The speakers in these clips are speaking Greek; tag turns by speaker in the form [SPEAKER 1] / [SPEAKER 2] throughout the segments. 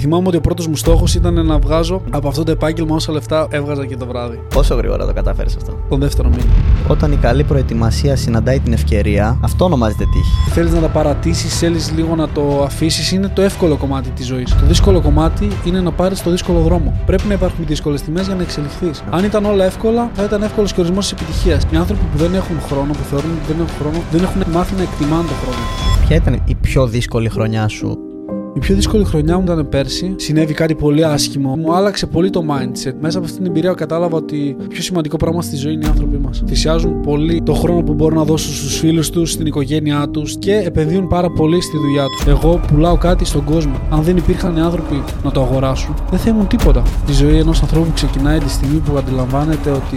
[SPEAKER 1] Θυμάμαι ότι ο πρώτος μου στόχος ήταν να βγάζω από αυτό το επάγγελμα όσα λεφτά έβγαζα και το βράδυ.
[SPEAKER 2] Πόσο γρήγορα το κατάφερες αυτό;
[SPEAKER 1] Τον δεύτερο μήνα.
[SPEAKER 2] Όταν η καλή προετοιμασία συναντάει την ευκαιρία, αυτό ονομάζεται τύχη.
[SPEAKER 1] Θέλεις να τα παρατήσεις, θέλεις λίγο να το αφήσεις, είναι το εύκολο κομμάτι της ζωής. Το δύσκολο κομμάτι είναι να πάρεις το δύσκολο δρόμο. Πρέπει να υπάρχουν δύσκολες τιμές για να εξελιχθείς. Αν ήταν όλα εύκολα, θα ήταν εύκολος και ορισμός της επιτυχίας. Οι άνθρωποι που δεν έχουν χρόνο, που θεωρούν ότι δεν έχουν χρόνο, δεν έχουν μάθει να εκτιμάνε τον χρόνο.
[SPEAKER 2] Ποια ήταν η πιο δύσκολη χρονιά σου
[SPEAKER 1] η πιο δύσκολη χρονιά μου ήταν πέρσι. Συνέβη κάτι πολύ άσχημο. Μου άλλαξε πολύ το mindset. Μέσα από αυτή την εμπειρία κατάλαβα ότι το πιο σημαντικό πράγμα στη ζωή είναι οι άνθρωποι μας. Θυσιάζουν πολύ το χρόνο που μπορούν να δώσουν στους φίλους τους, στην οικογένειά τους και επενδύουν πάρα πολύ στη δουλειά τους. Εγώ πουλάω κάτι στον κόσμο. Αν δεν υπήρχαν οι άνθρωποι να το αγοράσουν, δεν θα ήμουν τίποτα. Η ζωή ενός ανθρώπου ξεκινάει τη στιγμή που αντιλαμβάνεται ότι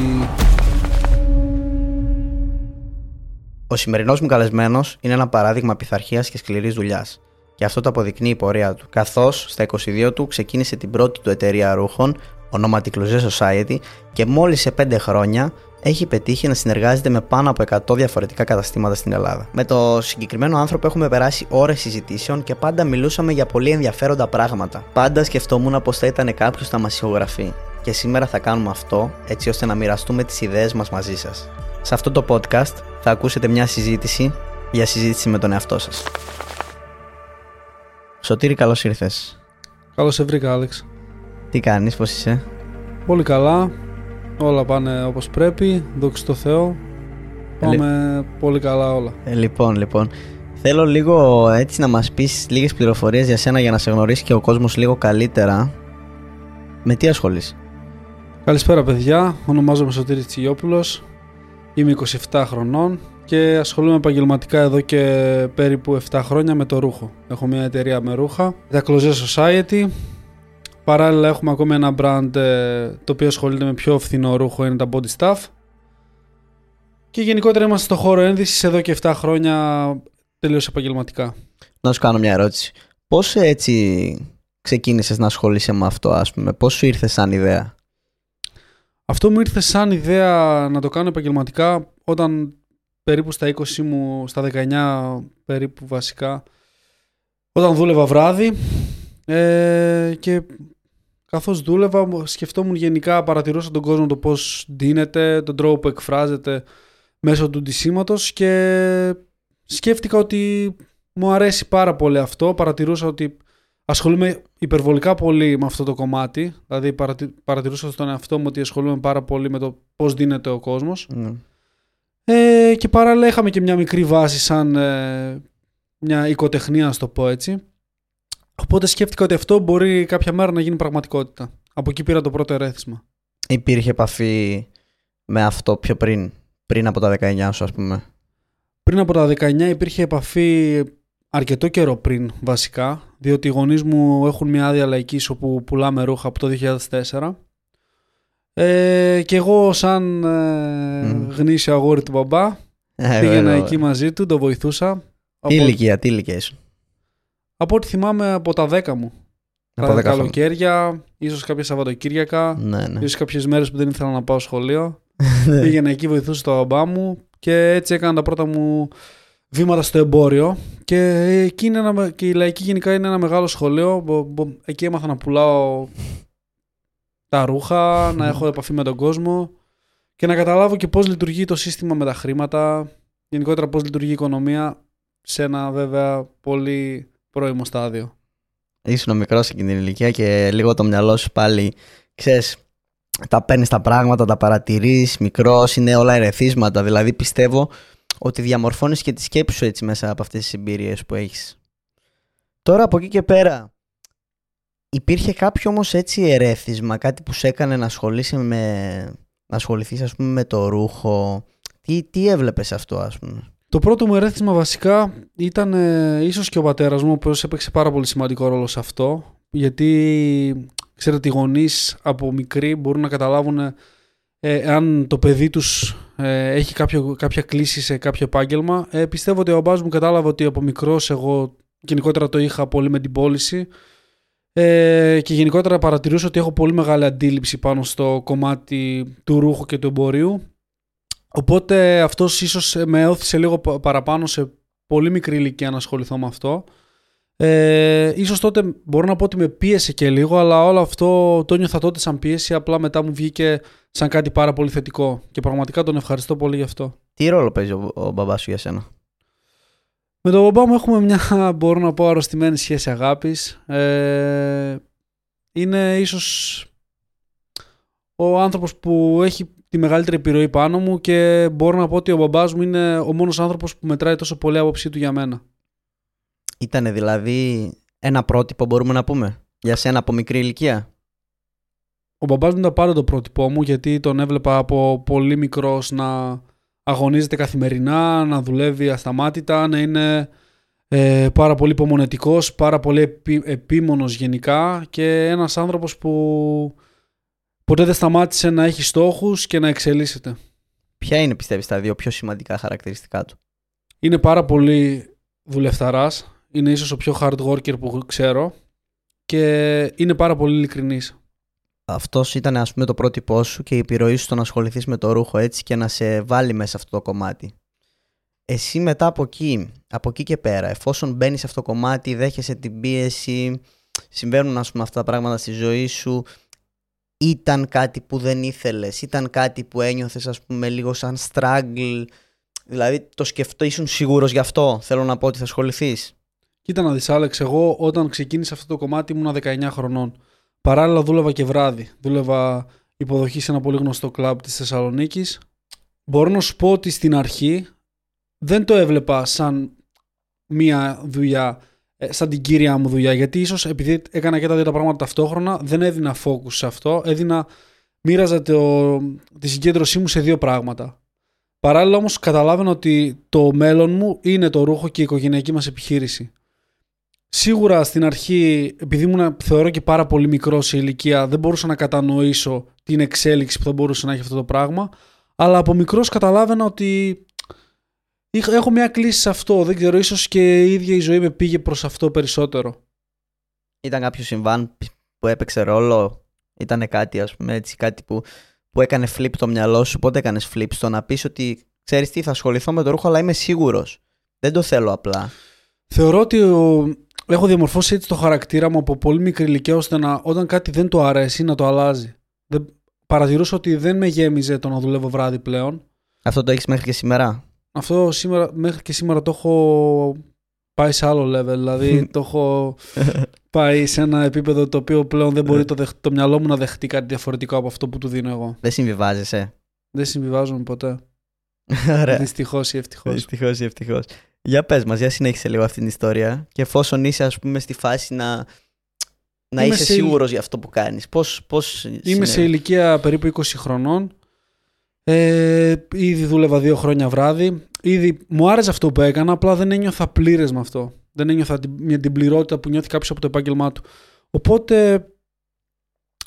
[SPEAKER 2] Ο σημερινός μου καλεσμένος είναι ένα παράδειγμα πειθαρχίας και σκληρής δουλειάς. Και αυτό το αποδεικνύει η πορεία του. Καθώς στα 22 του ξεκίνησε την πρώτη του εταιρεία ρούχων, ονόματι Closet Society, και μόλις σε 5 χρόνια έχει πετύχει να συνεργάζεται με πάνω από 100 διαφορετικά καταστήματα στην Ελλάδα. Με το συγκεκριμένο άνθρωπο έχουμε περάσει ώρες συζητήσεων και πάντα μιλούσαμε για πολύ ενδιαφέροντα πράγματα. Πάντα σκεφτόμουν πως θα ήταν κάποιος να μα ηχογραφεί. Και σήμερα θα κάνουμε αυτό έτσι ώστε να μοιραστούμε τις ιδέες μας μαζί σας. Σε αυτό το podcast θα ακούσετε μια συζήτηση για συζήτηση με τον εαυτό σας. Σωτήρη, καλώς ήρθες.
[SPEAKER 1] Καλώς σε βρήκα, Άλεξ.
[SPEAKER 2] Τι κάνεις, πώς είσαι;
[SPEAKER 1] Πολύ καλά. Όλα πάνε όπως πρέπει. Δόξα τω Θεώ. Πάμε πολύ καλά όλα.
[SPEAKER 2] Ε, λοιπόν, λοιπόν. Θέλω λίγο έτσι να μας πεις λίγες πληροφορίες για σένα για να σε γνωρίσει και ο κόσμος λίγο καλύτερα. Με τι ασχολείσαι;
[SPEAKER 1] Καλησπέρα παιδιά, ονομάζομαι Σωτήρης Τσιγιόπουλος, είμαι 27 χρονών, και ασχολούμαι επαγγελματικά εδώ και περίπου 7 χρόνια με το ρούχο. Έχω μια εταιρεία με ρούχα, The Closet Society. Παράλληλα έχουμε ακόμη ένα brand ε, το οποίο ασχολείται με πιο φθηνό ρούχο, είναι τα Body Stuff. Και γενικότερα είμαστε στο χώρο ένδυσης εδώ και 7 χρόνια τελείως επαγγελματικά.
[SPEAKER 2] Να σου κάνω μια ερώτηση. Πώς έτσι ξεκίνησες να ασχολείσαι με αυτό ας πούμε, πώς σου ήρθε σαν ιδέα;
[SPEAKER 1] Αυτό μου ήρθε σαν ιδέα να το κάνω επαγγελματικά όταν περίπου στα 20 μου, στα 19 περίπου βασικά, όταν δούλευα βράδυ ε, και καθώς δούλευα σκεφτόμουν γενικά, παρατηρούσα τον κόσμο το πώς δίνεται, τον τρόπο που εκφράζεται μέσω του ντυσίματος και σκέφτηκα ότι μου αρέσει πάρα πολύ αυτό, παρατηρούσα ότι ασχολούμαι υπερβολικά πολύ με αυτό το κομμάτι, δηλαδή παρατηρούσα στον εαυτό μου ότι ασχολούμαι πάρα πολύ με το πώς δίνεται ο κόσμος. Mm. Ε, και παράλληλα είχαμε και μια μικρή βάση σαν ε, μια οικοτεχνία, να το πω έτσι. Οπότε σκέφτηκα ότι αυτό μπορεί κάποια μέρα να γίνει πραγματικότητα. Από εκεί πήρα το πρώτο ερέθισμα.
[SPEAKER 2] Υπήρχε επαφή με αυτό πιο πριν, πριν από τα 19 σου ας πούμε;
[SPEAKER 1] Πριν από τα 19 υπήρχε επαφή αρκετό καιρό πριν βασικά, διότι οι γονείς μου έχουν μια άδεια λαϊκής όπου πουλάμε ρούχα από το 2004 ε, και εγώ σαν ε, γνήσιο αγόρι του μπαμπά ε, πήγαινα εκεί μαζί του, το βοηθούσα.
[SPEAKER 2] Τι ηλικία, τι ηλικία ήσουν.
[SPEAKER 1] Από ό,τι θυμάμαι από τα 10 μου. Από τα καλοκαίρια, ίσως κάποια Σαββατοκύριακα, ναι, ναι. ίσως κάποιες μέρες που δεν ήθελα να πάω σχολείο. Ναι. Πήγαινα εκεί, βοηθούσα τον μπαμπά μου και έτσι έκανα τα πρώτα μου βήματα στο εμπόριο. Και, εκεί είναι ένα, και η λαϊκή γενικά είναι ένα μεγάλο σχολείο. Εκεί έμαθα να πουλάω τα ρούχα, να έχω επαφή με τον κόσμο και να καταλάβω και πώς λειτουργεί το σύστημα με τα χρήματα, γενικότερα πώς λειτουργεί η οικονομία σε ένα βέβαια πολύ πρώιμο στάδιο.
[SPEAKER 2] Ήσουν μικρός εκείνη την ηλικία και λίγο το μυαλό σου πάλι, ξέρεις, τα παίρνεις τα πράγματα, τα παρατηρείς, μικρός, είναι όλα ερεθίσματα. Δηλαδή πιστεύω ότι διαμορφώνεις και τη σκέψη σου έτσι μέσα από αυτές τις εμπειρίες που έχεις. Τώρα από εκεί και πέρα, Υπήρχε κάποιο όμως έτσι ερέθισμα, κάτι που σε έκανε να ασχολείσαι με, να ασχοληθείς ας πούμε με το ρούχο; Τι, τι έβλεπες αυτό ας πούμε;
[SPEAKER 1] Το πρώτο μου ερέθισμα βασικά ήταν ε, ίσως και ο πατέρας μου, ο οποίος έπαιξε πάρα πολύ σημαντικό ρόλο σε αυτό. Γιατί ξέρετε οι γονείς από μικροί μπορούν να καταλάβουν ε, αν το παιδί τους ε, έχει κάποιο, κάποια κλίση σε κάποιο επάγγελμα. Ε, πιστεύω ότι ο μπάς μου κατάλαβε ότι από μικρός εγώ γενικότερα το είχα πολύ με την πώληση ε, και γενικότερα παρατηρούσα ότι έχω πολύ μεγάλη αντίληψη πάνω στο κομμάτι του ρούχου και του εμπορίου. Οπότε αυτός ίσως με έωθησε λίγο παραπάνω σε πολύ μικρή ηλικία να ασχοληθώ με αυτό. Ε, ίσως τότε μπορώ να πω ότι με πίεσε και λίγο, αλλά όλο αυτό το νιώθα τότε σαν πίεση, απλά μετά μου βγήκε σαν κάτι πάρα πολύ θετικό. Και πραγματικά τον ευχαριστώ πολύ γι' αυτό.
[SPEAKER 2] Τι ρόλο παίζει ο, ο μπαμπάς σου για σένα;
[SPEAKER 1] Με τον μπαμπά μου έχουμε μια, μπορώ να πω, αρρωστημένη σχέση αγάπης. Ε, είναι ίσως ο άνθρωπος που έχει τη μεγαλύτερη επιρροή πάνω μου και μπορώ να πω ότι ο μπαμπάς μου είναι ο μόνος άνθρωπος που μετράει τόσο πολύ άποψή του για μένα.
[SPEAKER 2] Ήτανε δηλαδή ένα πρότυπο μπορούμε να πούμε για σένα από μικρή ηλικία;
[SPEAKER 1] Ο μπαμπάς μου ήταν πάντα το πρότυπό μου γιατί τον έβλεπα από πολύ μικρός να αγωνίζεται καθημερινά, να δουλεύει ασταμάτητα, να είναι ε, πάρα πολύ υπομονετικός, πάρα πολύ επί, επίμονος γενικά και ένας άνθρωπος που ποτέ δεν σταμάτησε να έχει στόχους και να εξελίσσεται.
[SPEAKER 2] Ποια είναι πιστεύεις τα δύο πιο σημαντικά χαρακτηριστικά του;
[SPEAKER 1] Είναι πάρα πολύ δουλευταράς, είναι ίσως ο πιο hard worker που ξέρω και είναι πάρα πολύ ειλικρινής.
[SPEAKER 2] Αυτός ήταν ας πούμε το πρότυπό σου και η επιρροή σου στο να ασχοληθείς με το ρούχο έτσι και να σε βάλει μέσα σε αυτό το κομμάτι. Εσύ μετά από εκεί, από εκεί και πέρα, εφόσον μπαίνεις σε αυτό το κομμάτι, δέχεσαι την πίεση, συμβαίνουν ας πούμε αυτά τα πράγματα στη ζωή σου, ήταν κάτι που δεν ήθελες, ήταν κάτι που ένιωθες ας πούμε λίγο σαν struggle, δηλαδή το σκεφτό, ήσουν σίγουρος γι' αυτό, θέλω να πω ότι θα ασχοληθείς;
[SPEAKER 1] Κοίτα να δεις Άλεξ, εγώ όταν ξεκίνησα αυτό το κομμάτι ήμουν 19 χρονών. Παράλληλα δούλευα και βράδυ. Δούλευα υποδοχή σε ένα πολύ γνωστό κλαμπ της Θεσσαλονίκης. Μπορώ να σου πω ότι στην αρχή δεν το έβλεπα σαν μία δουλειά, ε, σαν την κύρια μου δουλειά, γιατί ίσως επειδή έκανα και τα δύο τα πράγματα ταυτόχρονα, δεν έδινα focus σε αυτό, έδινα, μοίραζα το, τη συγκέντρωσή μου σε δύο πράγματα. Παράλληλα όμως καταλάβαινα ότι το μέλλον μου είναι το ρούχο και η οικογενειακή μας επιχείρηση. Σίγουρα στην αρχή, επειδή ήμουν θεωρώ και πάρα πολύ μικρό σε ηλικία, δεν μπορούσα να κατανοήσω την εξέλιξη που θα μπορούσε να έχει αυτό το πράγμα. Αλλά από μικρός καταλάβαινα ότι έχω μια κλίση σε αυτό. Δεν ξέρω, ίσως και η ίδια η ζωή με πήγε προς αυτό περισσότερο.
[SPEAKER 2] Ήταν κάποιο συμβάν που έπαιξε ρόλο, ήταν κάτι, ας πούμε, έτσι, κάτι που, που έκανε flip το μυαλό σου; Πότε έκανες flip; Στο να πεις ότι ξέρεις τι, θα ασχοληθώ με το ρούχο, αλλά είμαι σίγουρος. Δεν το θέλω απλά.
[SPEAKER 1] Θεωρώ ότι ο, έχω διαμορφώσει έτσι το χαρακτήρα μου από πολύ μικρή ηλικία ώστε να όταν κάτι δεν το αρέσει να το αλλάζει. Δεν, παρατηρούσα ότι δεν με γέμιζε το να δουλεύω βράδυ πλέον.
[SPEAKER 2] Αυτό το έχεις μέχρι και σήμερα;
[SPEAKER 1] Αυτό σήμερα, μέχρι και σήμερα το έχω πάει σε άλλο level. Δηλαδή το έχω πάει σε ένα επίπεδο το οποίο πλέον δεν μπορεί το, το μυαλό μου να δεχτεί κάτι διαφορετικό από αυτό που του δίνω εγώ.
[SPEAKER 2] Δεν συμβιβάζεσαι;
[SPEAKER 1] Δεν συμβιβάζομαι ποτέ. Δυστυχώς ή ευτυχώς.
[SPEAKER 2] Δυστυχώς ή ευτυχώς. Για πες μας, για συνέχισε λίγο αυτή την ιστορία και εφόσον είσαι ας πούμε στη φάση να, να είσαι σε... σίγουρος για αυτό που κάνεις. Πώς, πώς
[SPEAKER 1] Είμαι σε ηλικία περίπου 20 χρονών. Ε, ήδη δούλευα δύο χρόνια βράδυ. Ήδη μου άρεσε αυτό που έκανα, απλά δεν ένιωθα πλήρες με αυτό. Δεν ένιωθα την, την πληρότητα που νιώθει κάποιος από το επάγγελμά του. Οπότε,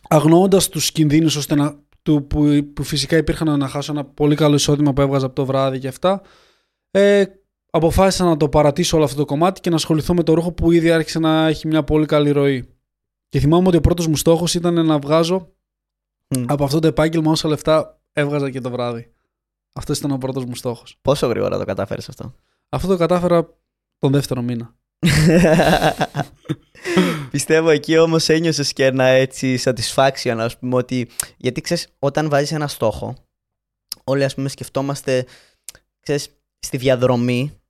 [SPEAKER 1] αγνοώντας τους κινδύνους ώστε να, του, που, που φυσικά υπήρχαν να χάσω ένα πολύ καλό εισόδημα που έβγαζα από το βράδυ και αυτά, ε, αποφάσισα να το παρατήσω όλο αυτό το κομμάτι και να ασχοληθώ με το ρούχο που ήδη άρχισε να έχει μια πολύ καλή ροή. Και θυμάμαι ότι ο πρώτος μου στόχος ήταν να βγάζω από αυτό το επάγγελμα όσα λεφτά έβγαζα και το βράδυ. Αυτός ήταν ο πρώτος μου στόχος.
[SPEAKER 2] Πόσο γρήγορα το κατάφερες αυτό;
[SPEAKER 1] Αυτό το κατάφερα τον δεύτερο μήνα.
[SPEAKER 2] Πιστεύω εκεί όμως ένιωσε και ένα έτσι satisfaction, ας πούμε, ότι. Γιατί ξέρεις, όταν βάζεις ένα στόχο, όλοι ας πούμε σκεφτόμαστε, ξέρεις, στη διαδρομή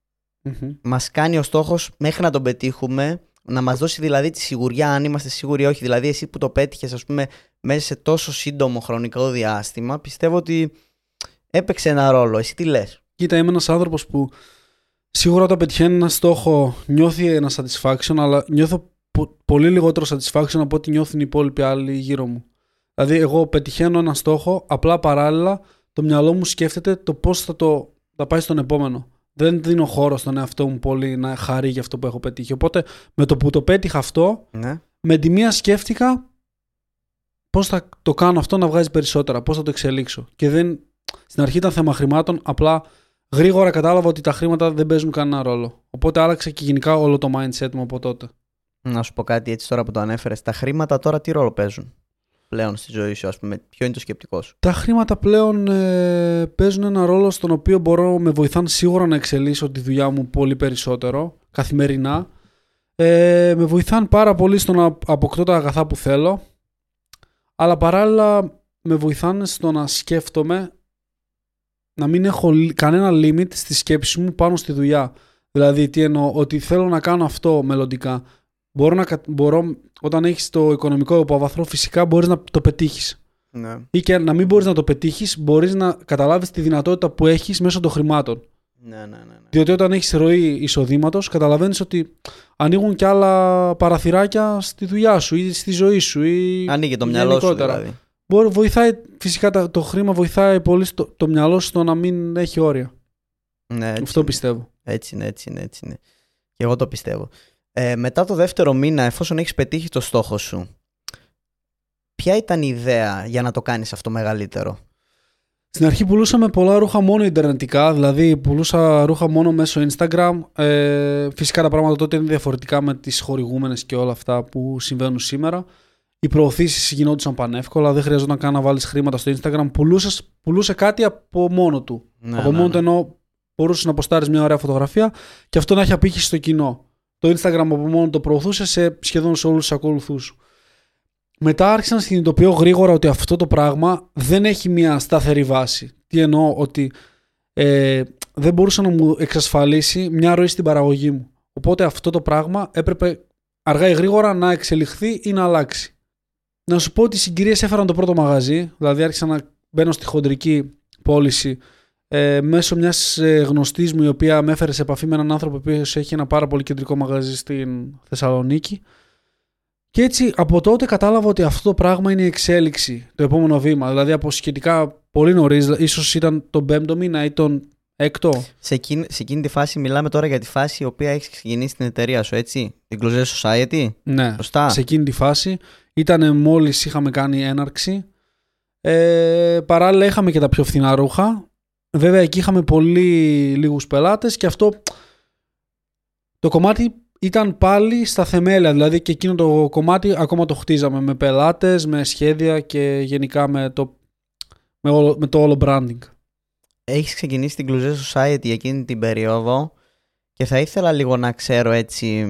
[SPEAKER 2] mm μας κάνει ο στόχος μέχρι να τον πετύχουμε να μας δώσει δηλαδή τη σιγουριά αν είμαστε σίγουροι ή όχι. Δηλαδή εσύ που το πέτυχες ας πούμε μέσα σε τόσο σύντομο χρονικό διάστημα πιστεύω ότι έπαιξε ένα ρόλο. Εσύ τι λες;
[SPEAKER 1] Κοίτα είμαι ένας άνθρωπος που σίγουρα όταν πετυχαίνει ένα στόχο νιώθει ένα satisfaction αλλά νιώθω πολύ λιγότερο satisfaction από ό,τι νιώθουν οι υπόλοιποι άλλοι γύρω μου. Δηλαδή εγώ πετυχαίνω ένα στόχο απλά παράλληλα το μυαλό μου σκέφτεται το πώς θα το θα πάει στον επόμενο. Δεν δίνω χώρο στον εαυτό μου πολύ να χαρεί για αυτό που έχω πετύχει. Οπότε με το που το πέτυχα αυτό, ναι. με τη μία σκέφτηκα πώς θα το κάνω αυτό να βγάζει περισσότερα, πώς θα το εξελίξω. Και δεν, στην αρχή ήταν θέμα χρημάτων, απλά γρήγορα κατάλαβα ότι τα χρήματα δεν παίζουν κανένα ρόλο. Οπότε άλλαξε και γενικά όλο το mindset μου από τότε.
[SPEAKER 2] Να σου πω κάτι έτσι τώρα που το ανέφερες. Τα χρήματα τώρα τι ρόλο παίζουν; Πλέον στη ζωή σου, ας πούμε, ποιο είναι το σκεπτικό σου;
[SPEAKER 1] Τα χρήματα πλέον ε, παίζουν ένα ρόλο στον οποίο μπορώ, με βοηθάνε σίγουρα να εξελίσσω τη δουλειά μου πολύ περισσότερο, καθημερινά. Ε, με βοηθάνε πάρα πολύ στο να αποκτώ τα αγαθά που θέλω, αλλά παράλληλα με βοηθάνε στο να σκέφτομαι να μην έχω λι- κανένα limit στη σκέψη μου πάνω στη δουλειά. Δηλαδή, τι εννοώ, ότι θέλω να κάνω αυτό μελλοντικά. Μπορώ να, κα- μπορώ, όταν έχεις το οικονομικό υπόβαθρο, φυσικά μπορείς να το πετύχεις.
[SPEAKER 2] Ναι.
[SPEAKER 1] Ή και να μην μπορείς να το πετύχεις, μπορείς να καταλάβεις τη δυνατότητα που έχεις μέσω των χρημάτων.
[SPEAKER 2] Ναι, ναι, ναι. ναι.
[SPEAKER 1] Διότι όταν έχεις ροή εισοδήματος, καταλαβαίνεις ότι ανοίγουν και άλλα παραθυράκια στη δουλειά σου ή στη ζωή σου. Ή
[SPEAKER 2] Ανοίγει το μυαλό σου
[SPEAKER 1] γενικότερα.
[SPEAKER 2] δηλαδή.
[SPEAKER 1] Μπορεί, βοηθάει, φυσικά τα- το χρήμα βοηθάει πολύ στο, το μυαλό σου στο να μην έχει όρια.
[SPEAKER 2] Ναι, έτσι
[SPEAKER 1] Αυτό
[SPEAKER 2] είναι.
[SPEAKER 1] πιστεύω.
[SPEAKER 2] Έτσι είναι, έτσι είναι, έτσι είναι. Και εγώ το πιστεύω. Ε, μετά το δεύτερο μήνα, εφόσον έχεις πετύχει το στόχο σου, ποια ήταν η ιδέα για να το κάνεις αυτό μεγαλύτερο;
[SPEAKER 1] Στην αρχή πουλούσαμε πολλά ρούχα μόνο ιντερνετικά, δηλαδή πουλούσα ρούχα μόνο μέσω Instagram. Ε, φυσικά τα πράγματα τότε είναι διαφορετικά με τις χορηγούμενες και όλα αυτά που συμβαίνουν σήμερα. Οι προωθήσεις γινόντουσαν πανεύκολα, δεν χρειαζόταν καν να βάλεις χρήματα στο Instagram. Πουλούσες, πουλούσε κάτι από μόνο του.
[SPEAKER 2] Ναι,
[SPEAKER 1] από
[SPEAKER 2] ναι,
[SPEAKER 1] μόνο
[SPEAKER 2] ναι.
[SPEAKER 1] του ενώ μπορούσες να αποστάρει μια ωραία φωτογραφία και αυτό να έχει απήχηση στο κοινό. Το Instagram από μόνο το προωθούσε σε σχεδόν σε όλους τους ακολουθού σου. Μετά άρχισα να συνειδητοποιώ γρήγορα ότι αυτό το πράγμα δεν έχει μια σταθερή βάση. Τι εννοώ, ότι ε, δεν μπορούσε να μου εξασφαλίσει μια ροή στην παραγωγή μου. Οπότε αυτό το πράγμα έπρεπε αργά ή γρήγορα να εξελιχθεί ή να αλλάξει. Να σου πω ότι οι συγκυρίες έφεραν το πρώτο μαγαζί, δηλαδή άρχισα να μπαίνω στη χοντρική πώληση ε, μέσω μιας ε, γνωστής μου η οποία με έφερε σε επαφή με έναν άνθρωπο που έχει ένα πάρα πολύ κεντρικό μαγαζί στην Θεσσαλονίκη. Και έτσι από τότε κατάλαβα ότι αυτό το πράγμα είναι η εξέλιξη, το επόμενο βήμα. Δηλαδή από σχετικά πολύ νωρίς, ίσως ήταν τον πέμπτο μήνα ή τον έκτο.
[SPEAKER 2] Σε εκείνη, σε εκείνη τη φάση μιλάμε τώρα για τη φάση η οποία έχει ξεκινήσει την εταιρεία σου, έτσι; Την Closet Society;
[SPEAKER 1] Ναι,
[SPEAKER 2] Σωστά.
[SPEAKER 1] σε εκείνη τη φάση. Ήταν μόλις είχαμε κάνει έναρξη. Ε, παράλληλα είχαμε και τα πιο φθηνά ρούχα. Βέβαια εκεί είχαμε πολύ λίγους πελάτες και αυτό το κομμάτι ήταν πάλι στα θεμέλια. Δηλαδή και εκείνο το κομμάτι ακόμα το χτίζαμε με πελάτες, με σχέδια και γενικά με το, με όλο, με το όλο branding.
[SPEAKER 2] Έχεις ξεκινήσει την Closet Society εκείνη την περίοδο και θα ήθελα λίγο να ξέρω έτσι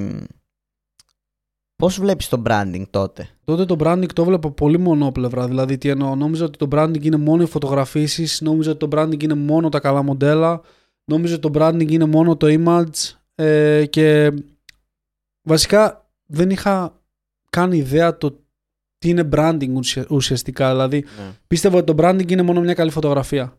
[SPEAKER 2] πώς βλέπεις το branding τότε;
[SPEAKER 1] Τότε το branding το βλέπω πολύ μονόπλευρα. Δηλαδή, τι εννοώ, νόμιζα ότι το branding είναι μόνο οι φωτογραφίσεις, νόμιζα ότι το branding είναι μόνο τα καλά μοντέλα, νόμιζα ότι το branding είναι μόνο το image ε, και βασικά δεν είχα καν ιδέα το τι είναι branding ουσια- ουσιαστικά. Δηλαδή, πίστευα ότι το branding είναι μόνο μια καλή φωτογραφία.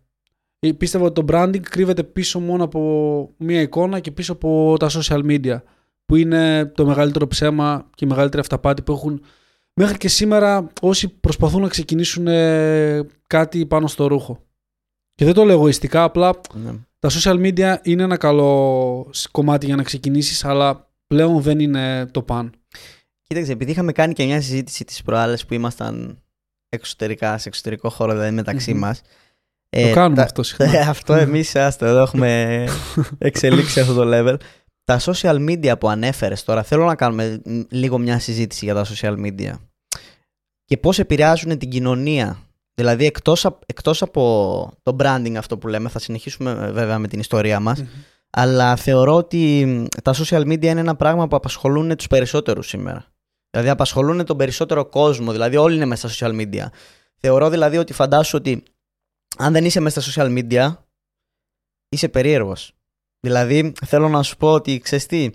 [SPEAKER 1] Ή Πίστευα ότι το branding κρύβεται πίσω μόνο από μια εικόνα και πίσω από τα social media που είναι το μεγαλύτερο ψέμα και η μεγαλύτερη αυταπάτη που έχουν μέχρι και σήμερα όσοι προσπαθούν να ξεκινήσουν ε, κάτι πάνω στο ρούχο. Και δεν το λέω εγωιστικά, απλά
[SPEAKER 2] Ναι.
[SPEAKER 1] τα social media είναι ένα καλό σ- κομμάτι για να ξεκινήσεις, αλλά πλέον δεν είναι το παν.
[SPEAKER 2] Κοίταξε, επειδή είχαμε κάνει και μια συζήτηση τις προάλλες που ήμασταν εξωτερικά, σε εξωτερικό χώρο δηλαδή μεταξύ
[SPEAKER 1] Μμμ.
[SPEAKER 2] μας.
[SPEAKER 1] το
[SPEAKER 2] ε,
[SPEAKER 1] κάνουμε
[SPEAKER 2] τα-
[SPEAKER 1] αυτό συχνά.
[SPEAKER 2] αυτό εμείς άστο, εδώ έχουμε εξελίξει αυτό το level. Τα social media που ανέφερες τώρα, θέλω να κάνουμε μ, λίγο μια συζήτηση για τα social media. Και πώς επηρεάζουν την κοινωνία. Δηλαδή εκτός, απ- εκτός από το branding αυτό που λέμε, θα συνεχίσουμε ε, βέβαια με την ιστορία μας,
[SPEAKER 1] Μμμ.
[SPEAKER 2] αλλά θεωρώ ότι μ, τα social media είναι ένα πράγμα που απασχολούν τους περισσότερους σήμερα. Δηλαδή απασχολούν τον περισσότερο κόσμο, δηλαδή όλοι είναι μέσα στα social media. Θεωρώ δηλαδή ότι φαντάσου ότι αν δεν είσαι μέσα στα social media, είσαι περίεργος. Δηλαδή θέλω να σου πω ότι ξέρεις τι,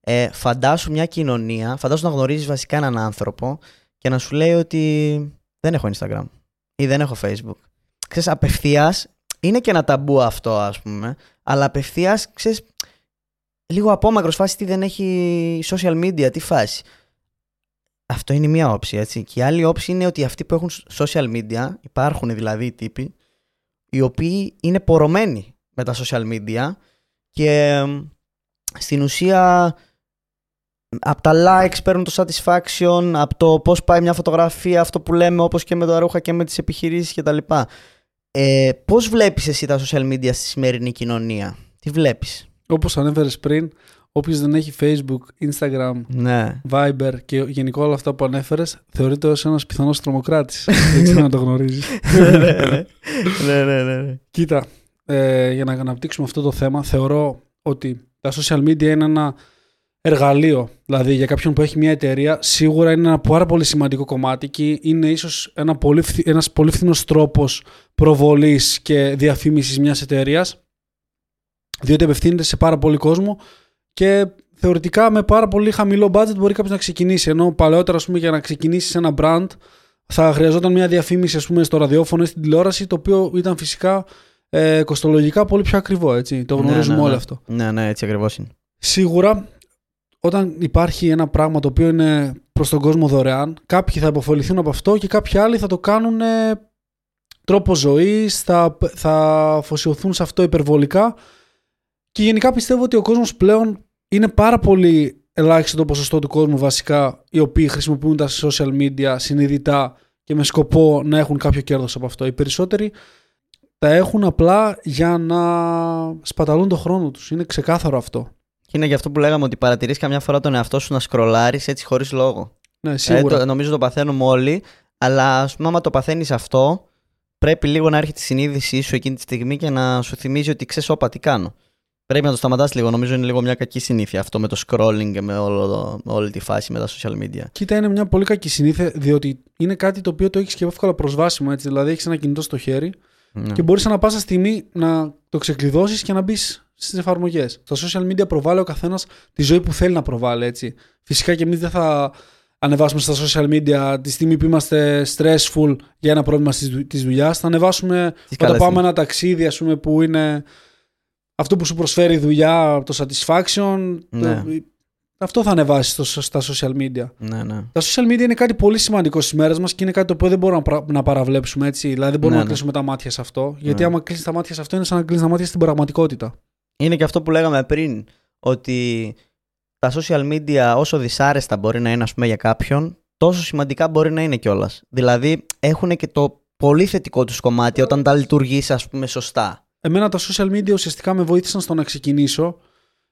[SPEAKER 2] ε, φαντάσου μια κοινωνία, φαντάσου να γνωρίζεις βασικά έναν άνθρωπο και να σου λέει ότι δεν έχω Instagram ή δεν έχω Facebook. Ξέρεις, απευθείας, είναι και ένα ταμπού αυτό ας πούμε, αλλά απευθείας, ξέρεις, λίγο απόμακρος φάση τι δεν έχει social media, τι φάση. Αυτό είναι μία όψη, έτσι. Και η άλλη όψη είναι ότι αυτοί που έχουν social media, υπάρχουν δηλαδή οι τύποι, οι οποίοι είναι πορωμένοι με τα social media και εμ, στην ουσία από τα likes παίρνουν το satisfaction, από το πώς πάει μια φωτογραφία, αυτό που λέμε όπως και με τα ρούχα και με τις επιχειρήσεις κτλ. Ε, πώς βλέπεις εσύ τα social media στη σημερινή κοινωνία, τι βλέπεις;
[SPEAKER 1] Όπως ανέφερες πριν, όποιος δεν έχει Facebook, Instagram,
[SPEAKER 2] Ναι.
[SPEAKER 1] Viber και γενικά όλα αυτά που ανέφερες, θεωρείται ως ένας πιθανός τρομοκράτης. δεν ξέρω να το γνωρίζεις.
[SPEAKER 2] ναι, ναι. ναι, ναι, ναι, ναι.
[SPEAKER 1] Κοίτα, ε, για να αναπτύξουμε αυτό το θέμα, θεωρώ ότι τα social media είναι ένα εργαλείο. Δηλαδή για κάποιον που έχει μια εταιρεία, σίγουρα είναι ένα πάρα πολύ σημαντικό κομμάτι και είναι ίσως ένα πολύ, φθη- ένας πολύ φθηνός τρόπος προβολής και διαφήμισης μιας εταιρείας, διότι απευθύνεται σε πάρα πολύ κόσμο και θεωρητικά με πάρα πολύ χαμηλό budget μπορεί κάποιος να ξεκινήσει. Ενώ παλαιότερα, ας πούμε, για να ξεκινήσεις ένα brand θα χρειαζόταν μια διαφήμιση ας πούμε, στο ραδιόφωνο ή στην τηλεόραση, το οποίο ήταν φυσικά ε, κοστολογικά πολύ πιο ακριβό. Έτσι. Το
[SPEAKER 2] Ναι,
[SPEAKER 1] γνωρίζουμε
[SPEAKER 2] ναι,
[SPEAKER 1] όλοι
[SPEAKER 2] ναι.
[SPEAKER 1] αυτό.
[SPEAKER 2] Ναι, ναι, έτσι ακριβώς είναι.
[SPEAKER 1] Σίγουρα, όταν υπάρχει ένα πράγμα το οποίο είναι προς τον κόσμο δωρεάν, κάποιοι θα υποφεληθούν από αυτό και κάποιοι άλλοι θα το κάνουν ε, τρόπο ζωής, θα, θα αφοσιωθούν σε αυτό υπερβολικά. Και γενικά πιστεύω ότι ο κόσμος πλέον είναι πάρα πολύ ελάχιστο το ποσοστό του κόσμου βασικά οι οποίοι χρησιμοποιούν τα social media συνειδητά και με σκοπό να έχουν κάποιο κέρδος από αυτό. Οι περισσότεροι τα έχουν απλά για να σπαταλούν τον χρόνο τους. Είναι ξεκάθαρο αυτό.
[SPEAKER 2] Και είναι γι' αυτό που λέγαμε ότι παρατηρείς καμιά φορά τον εαυτό σου να σκρολάρεις έτσι χωρίς λόγο.
[SPEAKER 1] Ναι,
[SPEAKER 2] Ε,
[SPEAKER 1] σίγουρα.
[SPEAKER 2] το- νομίζω το παθαίνουμε όλοι, αλλά ας πούμε, άμα το παθαίνεις αυτό, πρέπει λίγο να έρχεται η συνείδησή σου εκείνη τη στιγμή και να σου θυμίζει ότι ξέρεις, όπα, τι κάνω. Πρέπει να το σταματάς λίγο. Νομίζω είναι λίγο μια κακή συνήθεια αυτό με το scrolling και με, όλο το- με όλη τη φάση με τα social media.
[SPEAKER 1] Κοίτα, είναι μια πολύ κακή συνήθεια, διότι είναι κάτι το οποίο το έχεις και εύκολα προσβάσιμο. Έτσι. Δηλαδή, έχεις ένα κινητό στο χέρι
[SPEAKER 2] Ναι.
[SPEAKER 1] και μπορείς ανά πάσα στιγμή να το ξεκλειδώσεις και να μπεις στις εφαρμογές. Στα social media προβάλλει ο καθένας τη ζωή που θέλει να προβάλλει. Έτσι. Φυσικά και εμείς δεν θα ανεβάσουμε στα social media τη στιγμή που είμαστε stressful για ένα πρόβλημα της δουλειάς. Θα ανεβάσουμε
[SPEAKER 2] Τις
[SPEAKER 1] όταν
[SPEAKER 2] καλές
[SPEAKER 1] πάμε
[SPEAKER 2] στιγμές.
[SPEAKER 1] ένα ταξίδι, ας πούμε, που είναι αυτό που σου προσφέρει η δουλειά, το satisfaction.
[SPEAKER 2] Ναι.
[SPEAKER 1] Το... Αυτό θα ανεβάσει στο- στα social media.
[SPEAKER 2] Ναι, ναι.
[SPEAKER 1] Τα social media είναι κάτι πολύ σημαντικό στις μέρες μας και είναι κάτι το οποίο δεν μπορούμε να, πρα- να παραβλέψουμε έτσι. Δηλαδή δεν μπορούμε
[SPEAKER 2] Ναι,
[SPEAKER 1] να
[SPEAKER 2] ναι.
[SPEAKER 1] κλείσουμε τα μάτια σε αυτό. Γιατί
[SPEAKER 2] Ναι.
[SPEAKER 1] άμα κλείσεις τα μάτια σε αυτό είναι σαν να κλείσει τα μάτια στην πραγματικότητα.
[SPEAKER 2] Είναι και αυτό που λέγαμε πριν, ότι τα social media όσο δυσάρεστα μπορεί να είναι ας πούμε, για κάποιον, τόσο σημαντικά μπορεί να είναι κιόλας. Δηλαδή έχουν και το πολύ θετικό τους κομμάτι όταν τα λειτουργήσει, ας πούμε, σωστά.
[SPEAKER 1] Εμένα τα social media ουσιαστικά με βοήθησαν στο να ξεκινήσω.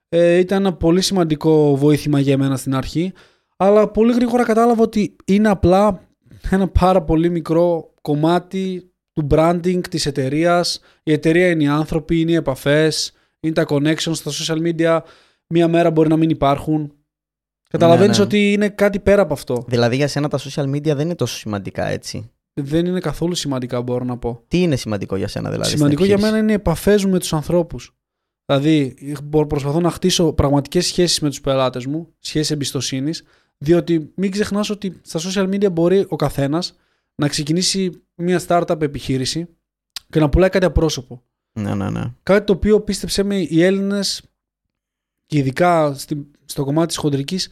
[SPEAKER 1] Ε, ήταν ένα πολύ σημαντικό βοήθημα για μένα στην αρχή. Αλλά πολύ γρήγορα κατάλαβα ότι είναι απλά ένα πάρα πολύ μικρό κομμάτι του branding της εταιρείας. Η εταιρεία είναι οι άνθρωποι, είναι οι επαφές, είναι τα connections στα social media. Μία μέρα μπορεί να μην υπάρχουν. Καταλαβαίνεις
[SPEAKER 2] ναι.
[SPEAKER 1] ότι είναι κάτι πέρα από αυτό.
[SPEAKER 2] Δηλαδή για σένα τα social media δεν είναι τόσο σημαντικά έτσι.
[SPEAKER 1] Δεν είναι καθόλου σημαντικά μπορώ να πω.
[SPEAKER 2] Τι είναι σημαντικό για σένα δηλαδή. στην
[SPEAKER 1] Σημαντικό για
[SPEAKER 2] επιχείρηση;
[SPEAKER 1] μένα είναι οι επαφές μου με τους ανθρώπους. Δηλαδή, μπο- προσπαθώ να χτίσω πραγματικές σχέσεις με τους πελάτες μου, σχέσεις εμπιστοσύνης, διότι μην ξεχνάς ότι στα social media μπορεί ο καθένας να ξεκινήσει μια startup επιχείρηση και να πουλάει κάτι απρόσωπο.
[SPEAKER 2] Ναι, ναι, ναι.
[SPEAKER 1] Κάτι το οποίο πίστεψέ με οι Έλληνες, και ειδικά στη- στο κομμάτι της χοντρικής,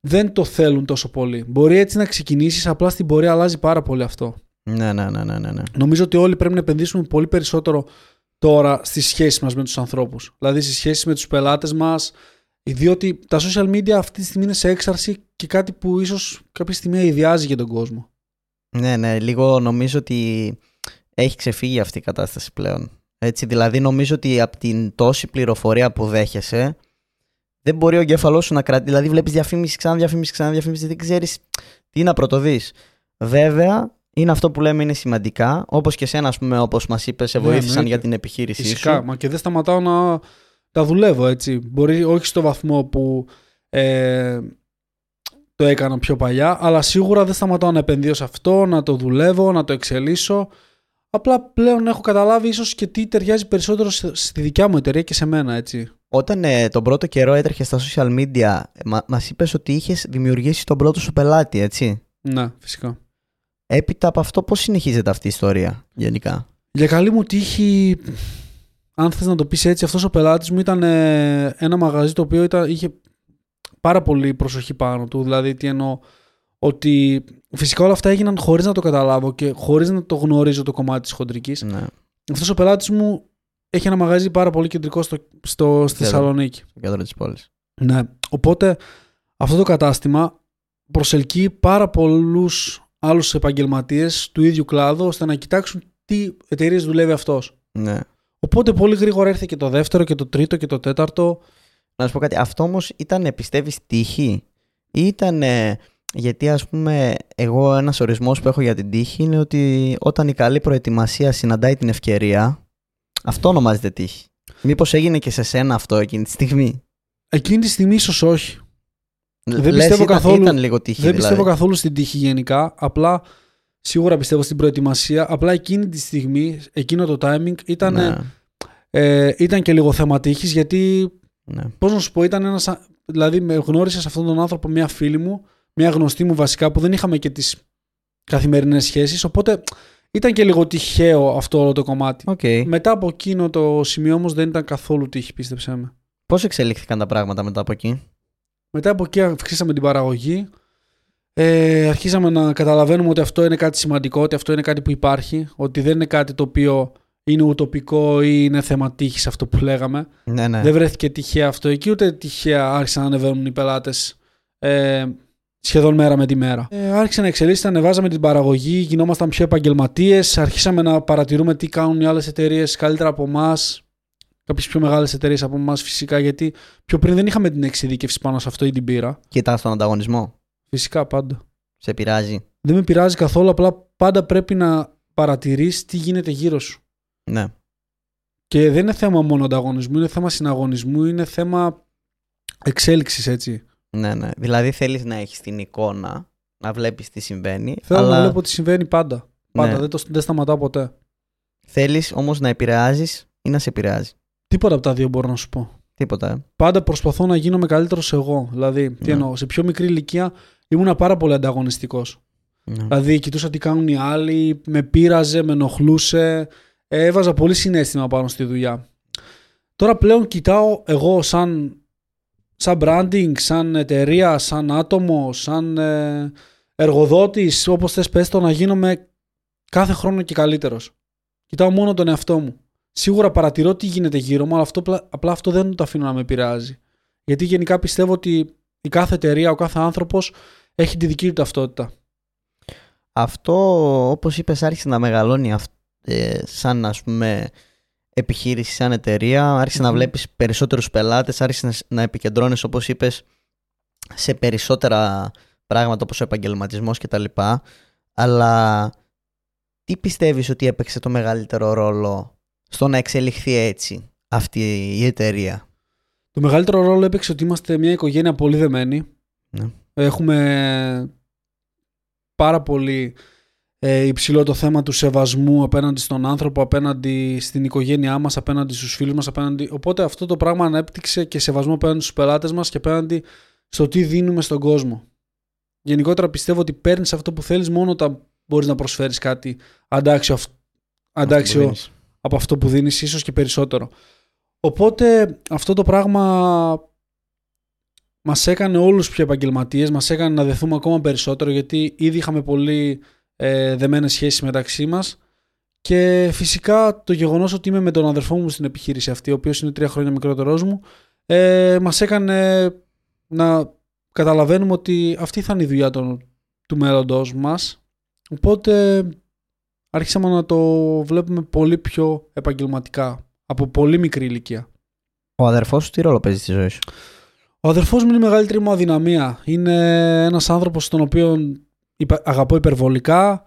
[SPEAKER 1] δεν το θέλουν τόσο πολύ. Μπορεί έτσι να ξεκινήσεις, απλά στην πορεία αλλάζει πάρα πολύ αυτό.
[SPEAKER 2] Ναι, ναι, ναι, ναι, ναι, ναι.
[SPEAKER 1] Νομίζω ότι όλοι πρέπει να επενδύσουμε πολύ περισσότερο τώρα στις σχέσεις μας με τους ανθρώπους. Δηλαδή στις σχέσεις με τους πελάτες μας, διότι τα social media αυτή τη στιγμή είναι σε έξαρση και κάτι που ίσως κάποια στιγμή αειδιάζει για τον κόσμο.
[SPEAKER 2] Ναι, ναι, λίγο νομίζω ότι έχει ξεφύγει αυτή η κατάσταση πλέον. Έτσι, δηλαδή νομίζω ότι από την τόση πληροφορία που δέχεσαι δεν μπορεί ο εγκέφαλός σου να κρατήσει. Δηλαδή βλέπεις διαφήμιση, ξανά διαφήμιση, ξανά διαφήμιση, δεν ξέρεις τι να πρωτοδείς. Βέβαια, είναι αυτό που λέμε είναι σημαντικά. Όπως και εσένα, ας πούμε, όπως μας είπες, σε
[SPEAKER 1] Ναι,
[SPEAKER 2] βοήθησαν
[SPEAKER 1] εννοείται.
[SPEAKER 2] για την επιχείρησή
[SPEAKER 1] Φυσικά,
[SPEAKER 2] σου.
[SPEAKER 1] μα και δεν σταματάω να τα δουλεύω έτσι. Μπορεί όχι στο βαθμό που ε, το έκανα πιο παλιά, αλλά σίγουρα δεν σταματάω να επενδύω σε αυτό, να το δουλεύω, να το εξελίσσω. Απλά πλέον έχω καταλάβει ίσως και τι ταιριάζει περισσότερο σε- στη δικιά μου εταιρεία και σε μένα, έτσι.
[SPEAKER 2] Όταν ε, τον πρώτο καιρό έτρεχε στα social media, μα μας είπες ότι είχες δημιουργήσει τον πρώτο σου πελάτη, έτσι;
[SPEAKER 1] Ναι, φυσικά.
[SPEAKER 2] Έπειτα από αυτό, πώς συνεχίζεται αυτή η ιστορία γενικά;
[SPEAKER 1] Για καλή μου τύχη, αν θες να το πεις έτσι, αυτός ο πελάτης μου ήταν ε, ένα μαγαζί το οποίο ήταν, είχε πάρα πολύ προσοχή πάνω του. Δηλαδή, τι εννοώ, ότι φυσικά όλα αυτά έγιναν χωρίς να το καταλάβω και χωρίς να το γνωρίζω το κομμάτι της χοντρικής.
[SPEAKER 2] Ναι,
[SPEAKER 1] Αυτός ο πελάτης μου έχει ένα μαγαζί πάρα πολύ κεντρικό στο, στο, στη
[SPEAKER 2] Ξέρω.
[SPEAKER 1] Θεσσαλονίκη.
[SPEAKER 2] στο κέντρο της πόλης.
[SPEAKER 1] Ναι. Οπότε αυτό το κατάστημα προσελκύει πάρα πολλούς άλλους επαγγελματίες του ίδιου κλάδου ώστε να κοιτάξουν τι εταιρείες δουλεύει αυτός.
[SPEAKER 2] Ναι.
[SPEAKER 1] Οπότε πολύ γρήγορα ήρθε και το δεύτερο και το τρίτο και το τέταρτο.
[SPEAKER 2] Να σου πω κάτι. Αυτό όμως ήταν, πιστεύεις, τύχη; Ή ήταν. Γιατί ας πούμε εγώ ένας ορισμός που έχω για την τύχη είναι ότι όταν η καλή προετοιμασία συναντάει την ευκαιρία αυτό ονομάζεται τύχη. Μήπως έγινε και σε σένα αυτό εκείνη τη στιγμή;
[SPEAKER 1] Εκείνη τη στιγμή ίσως όχι. Δεν
[SPEAKER 2] Λες,
[SPEAKER 1] πιστεύω
[SPEAKER 2] ήταν,
[SPEAKER 1] καθόλου-
[SPEAKER 2] Ήταν λίγο τύχη.
[SPEAKER 1] Δεν
[SPEAKER 2] δηλαδή.
[SPEAKER 1] πιστεύω καθόλου στην τύχη γενικά. Απλά σίγουρα πιστεύω στην προετοιμασία. Απλά εκείνη τη στιγμή, εκείνο το timing ήταν,
[SPEAKER 2] Ναι,
[SPEAKER 1] ε, ήταν και λίγο θέμα τύχης γιατί
[SPEAKER 2] ναι.
[SPEAKER 1] Πώς να σου πω, ήταν ένας. Δηλαδή, με γνώρισες σε αυτόν τον άνθρωπο μια φίλη μου, μια γνωστή μου βασικά, που δεν είχαμε και τις καθημερινές σχέσεις. Οπότε ήταν και λίγο τυχαίο αυτό όλο το κομμάτι.
[SPEAKER 2] Οκ.
[SPEAKER 1] Μετά από εκείνο το σημείο όμως δεν ήταν καθόλου τύχη, πίστεψέ με.
[SPEAKER 2] Πώς εξελίχθηκαν τα πράγματα μετά από εκεί;
[SPEAKER 1] Μετά από εκεί αυξήσαμε την παραγωγή. Ε, αρχίσαμε να καταλαβαίνουμε ότι αυτό είναι κάτι σημαντικό, ότι αυτό είναι κάτι που υπάρχει, ότι δεν είναι κάτι το οποίο είναι ουτοπικό ή είναι θέμα τύχης αυτό που λέγαμε.
[SPEAKER 2] Ναι, ναι.
[SPEAKER 1] Δεν βρέθηκε τυχαία αυτό εκεί, ούτε τυχαία άρχισαν να ανεβαίνουν οι πελάτες ε, σχεδόν μέρα με τη μέρα. Ε, άρχισε να εξελίσσεται, ανεβάζαμε την παραγωγή, γινόμασταν πιο επαγγελματίες, αρχίσαμε να παρατηρούμε τι κάνουν οι άλλες εταιρείες καλύτερα από εμάς. Κάποιες πιο μεγάλες εταιρείες από εμάς φυσικά, γιατί πιο πριν δεν είχαμε την εξειδίκευση πάνω σε αυτό ή την πείρα.
[SPEAKER 2] Κοίτα στον ανταγωνισμό.
[SPEAKER 1] Φυσικά πάντα.
[SPEAKER 2] Σε πειράζει.
[SPEAKER 1] Δεν με πειράζει καθόλου, απλά πάντα πρέπει να παρατηρείς τι γίνεται γύρω σου.
[SPEAKER 2] Ναι.
[SPEAKER 1] Και δεν είναι θέμα μόνο ανταγωνισμού, είναι θέμα συναγωνισμού, είναι θέμα εξέλιξης έτσι.
[SPEAKER 2] Ναι, ναι. Δηλαδή θέλεις να έχεις την εικόνα, να βλέπεις τι συμβαίνει.
[SPEAKER 1] Θέλω
[SPEAKER 2] αλλά
[SPEAKER 1] να βλέπω τι συμβαίνει πάντα. Πάντα,
[SPEAKER 2] Ναι.
[SPEAKER 1] δεν, το, δεν σταματάω ποτέ.
[SPEAKER 2] Θέλεις όμως να επηρεάζεις ή να σε επηρεάζει;
[SPEAKER 1] Τίποτα από τα δύο μπορώ να σου πω.
[SPEAKER 2] Τίποτα. ε.
[SPEAKER 1] Πάντα προσπαθώ να γίνομαι καλύτερος εγώ. Δηλαδή, τι
[SPEAKER 2] Ναι.
[SPEAKER 1] εννοώ, σε πιο μικρή ηλικία ήμουν πάρα πολύ ανταγωνιστικός.
[SPEAKER 2] Ναι.
[SPEAKER 1] Δηλαδή, κοιτούσα τι κάνουν οι άλλοι, με πείραζε, με ενοχλούσε. Ε, έβαζα πολύ συνέστημα πάνω στη δουλειά. Τώρα πλέον κοιτάω εγώ σαν, σαν branding, σαν εταιρεία, σαν άτομο, σαν ε, εργοδότης, όπως θες πες το, να γίνομαι κάθε χρόνο και καλύτερος. Κοιτάω μόνο τον εαυτό μου. Σίγουρα παρατηρώ τι γίνεται γύρω μου, αλλά αυτό, απλά- απλά αυτό δεν το αφήνω να με επηρεάζει. Γιατί γενικά πιστεύω ότι η κάθε εταιρεία, ο κάθε άνθρωπος έχει τη δική του ταυτότητα.
[SPEAKER 2] Αυτό όπως είπες άρχισε να μεγαλώνει αυ- ε, σαν ας πούμε επιχείρηση, σαν εταιρεία. Άρχισε να
[SPEAKER 1] Μμμ.
[SPEAKER 2] βλέπεις περισσότερους πελάτες, άρχισε να, σ- να επικεντρώνεις όπως είπες σε περισσότερα πράγματα όπως ο επαγγελματισμός κτλ. Αλλά τι πιστεύεις ότι έπαιξε το μεγαλύτερο ρόλο στο να εξελιχθεί έτσι αυτή η εταιρεία.
[SPEAKER 1] Το μεγαλύτερο ρόλο έπαιξε ότι είμαστε μια οικογένεια πολύ δεμένη.
[SPEAKER 2] Ναι.
[SPEAKER 1] Έχουμε πάρα πολύ ε, υψηλό το θέμα του σεβασμού απέναντι στον άνθρωπο, απέναντι στην οικογένειά μας, απέναντι στους φίλους μας. Απέναντι... Οπότε αυτό το πράγμα ανέπτυξε και σεβασμό απέναντι στους πελάτες μας και απέναντι στο τι δίνουμε στον κόσμο. Γενικότερα πιστεύω ότι παίρνεις αυτό που θέλεις μόνο όταν μπορείς να προσφέρεις κάτι αντάξιο, αυ- αντάξιο
[SPEAKER 2] Αυτό που δίνεις.
[SPEAKER 1] Από αυτό που δίνεις ίσως και περισσότερο. Οπότε αυτό το πράγμα μας έκανε όλους πιο επαγγελματίες, μας έκανε να δεθούμε ακόμα περισσότερο γιατί ήδη είχαμε πολύ ε, δεμένες σχέσεις μεταξύ μας και φυσικά το γεγονός ότι είμαι με τον αδερφό μου στην επιχείρηση αυτή, ο οποίος είναι τρία χρόνια μικρότερός μου, ε, μας έκανε να καταλαβαίνουμε ότι αυτή θα είναι η δουλειά των, του μέλλοντος μας. Οπότε άρχισαμε να το βλέπουμε πολύ πιο επαγγελματικά από πολύ μικρή ηλικία.
[SPEAKER 2] Ο αδερφός σου τι ρόλο παίζει στη ζωή σου;
[SPEAKER 1] Ο αδερφός μου είναι η μεγαλύτερη μου αδυναμία. Είναι ένας άνθρωπος στον οποίο υπα- αγαπώ υπερβολικά,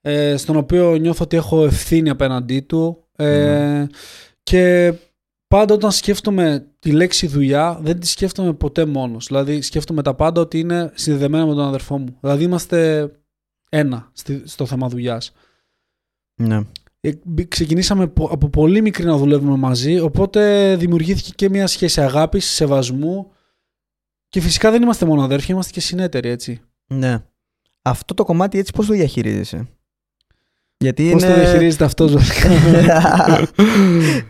[SPEAKER 1] ε, στον οποίο νιώθω ότι έχω ευθύνη απέναντί του ε, και πάντα όταν σκέφτομαι τη λέξη δουλειά δεν τη σκέφτομαι ποτέ μόνος. Δηλαδή σκέφτομαι τα πάντα ότι είναι συνδεδεμένα με τον αδερφό μου. Δηλαδή είμαστε ένα στη- στο θέμα δουλειάς.
[SPEAKER 2] Ναι.
[SPEAKER 1] Ε, μπη- ξεκινήσαμε πο- από πολύ μικρή να δουλεύουμε μαζί, οπότε δημιουργήθηκε και μια σχέση αγάπης, σεβασμού και φυσικά δεν είμαστε μόνο αδέρφια, είμαστε και συνέτεροι, έτσι.
[SPEAKER 2] Ναι. Αυτό το κομμάτι έτσι πώς το διαχειρίζεσαι; Γιατί
[SPEAKER 1] Πώς
[SPEAKER 2] είναι...
[SPEAKER 1] το διαχειρίζεται αυτός βασικά;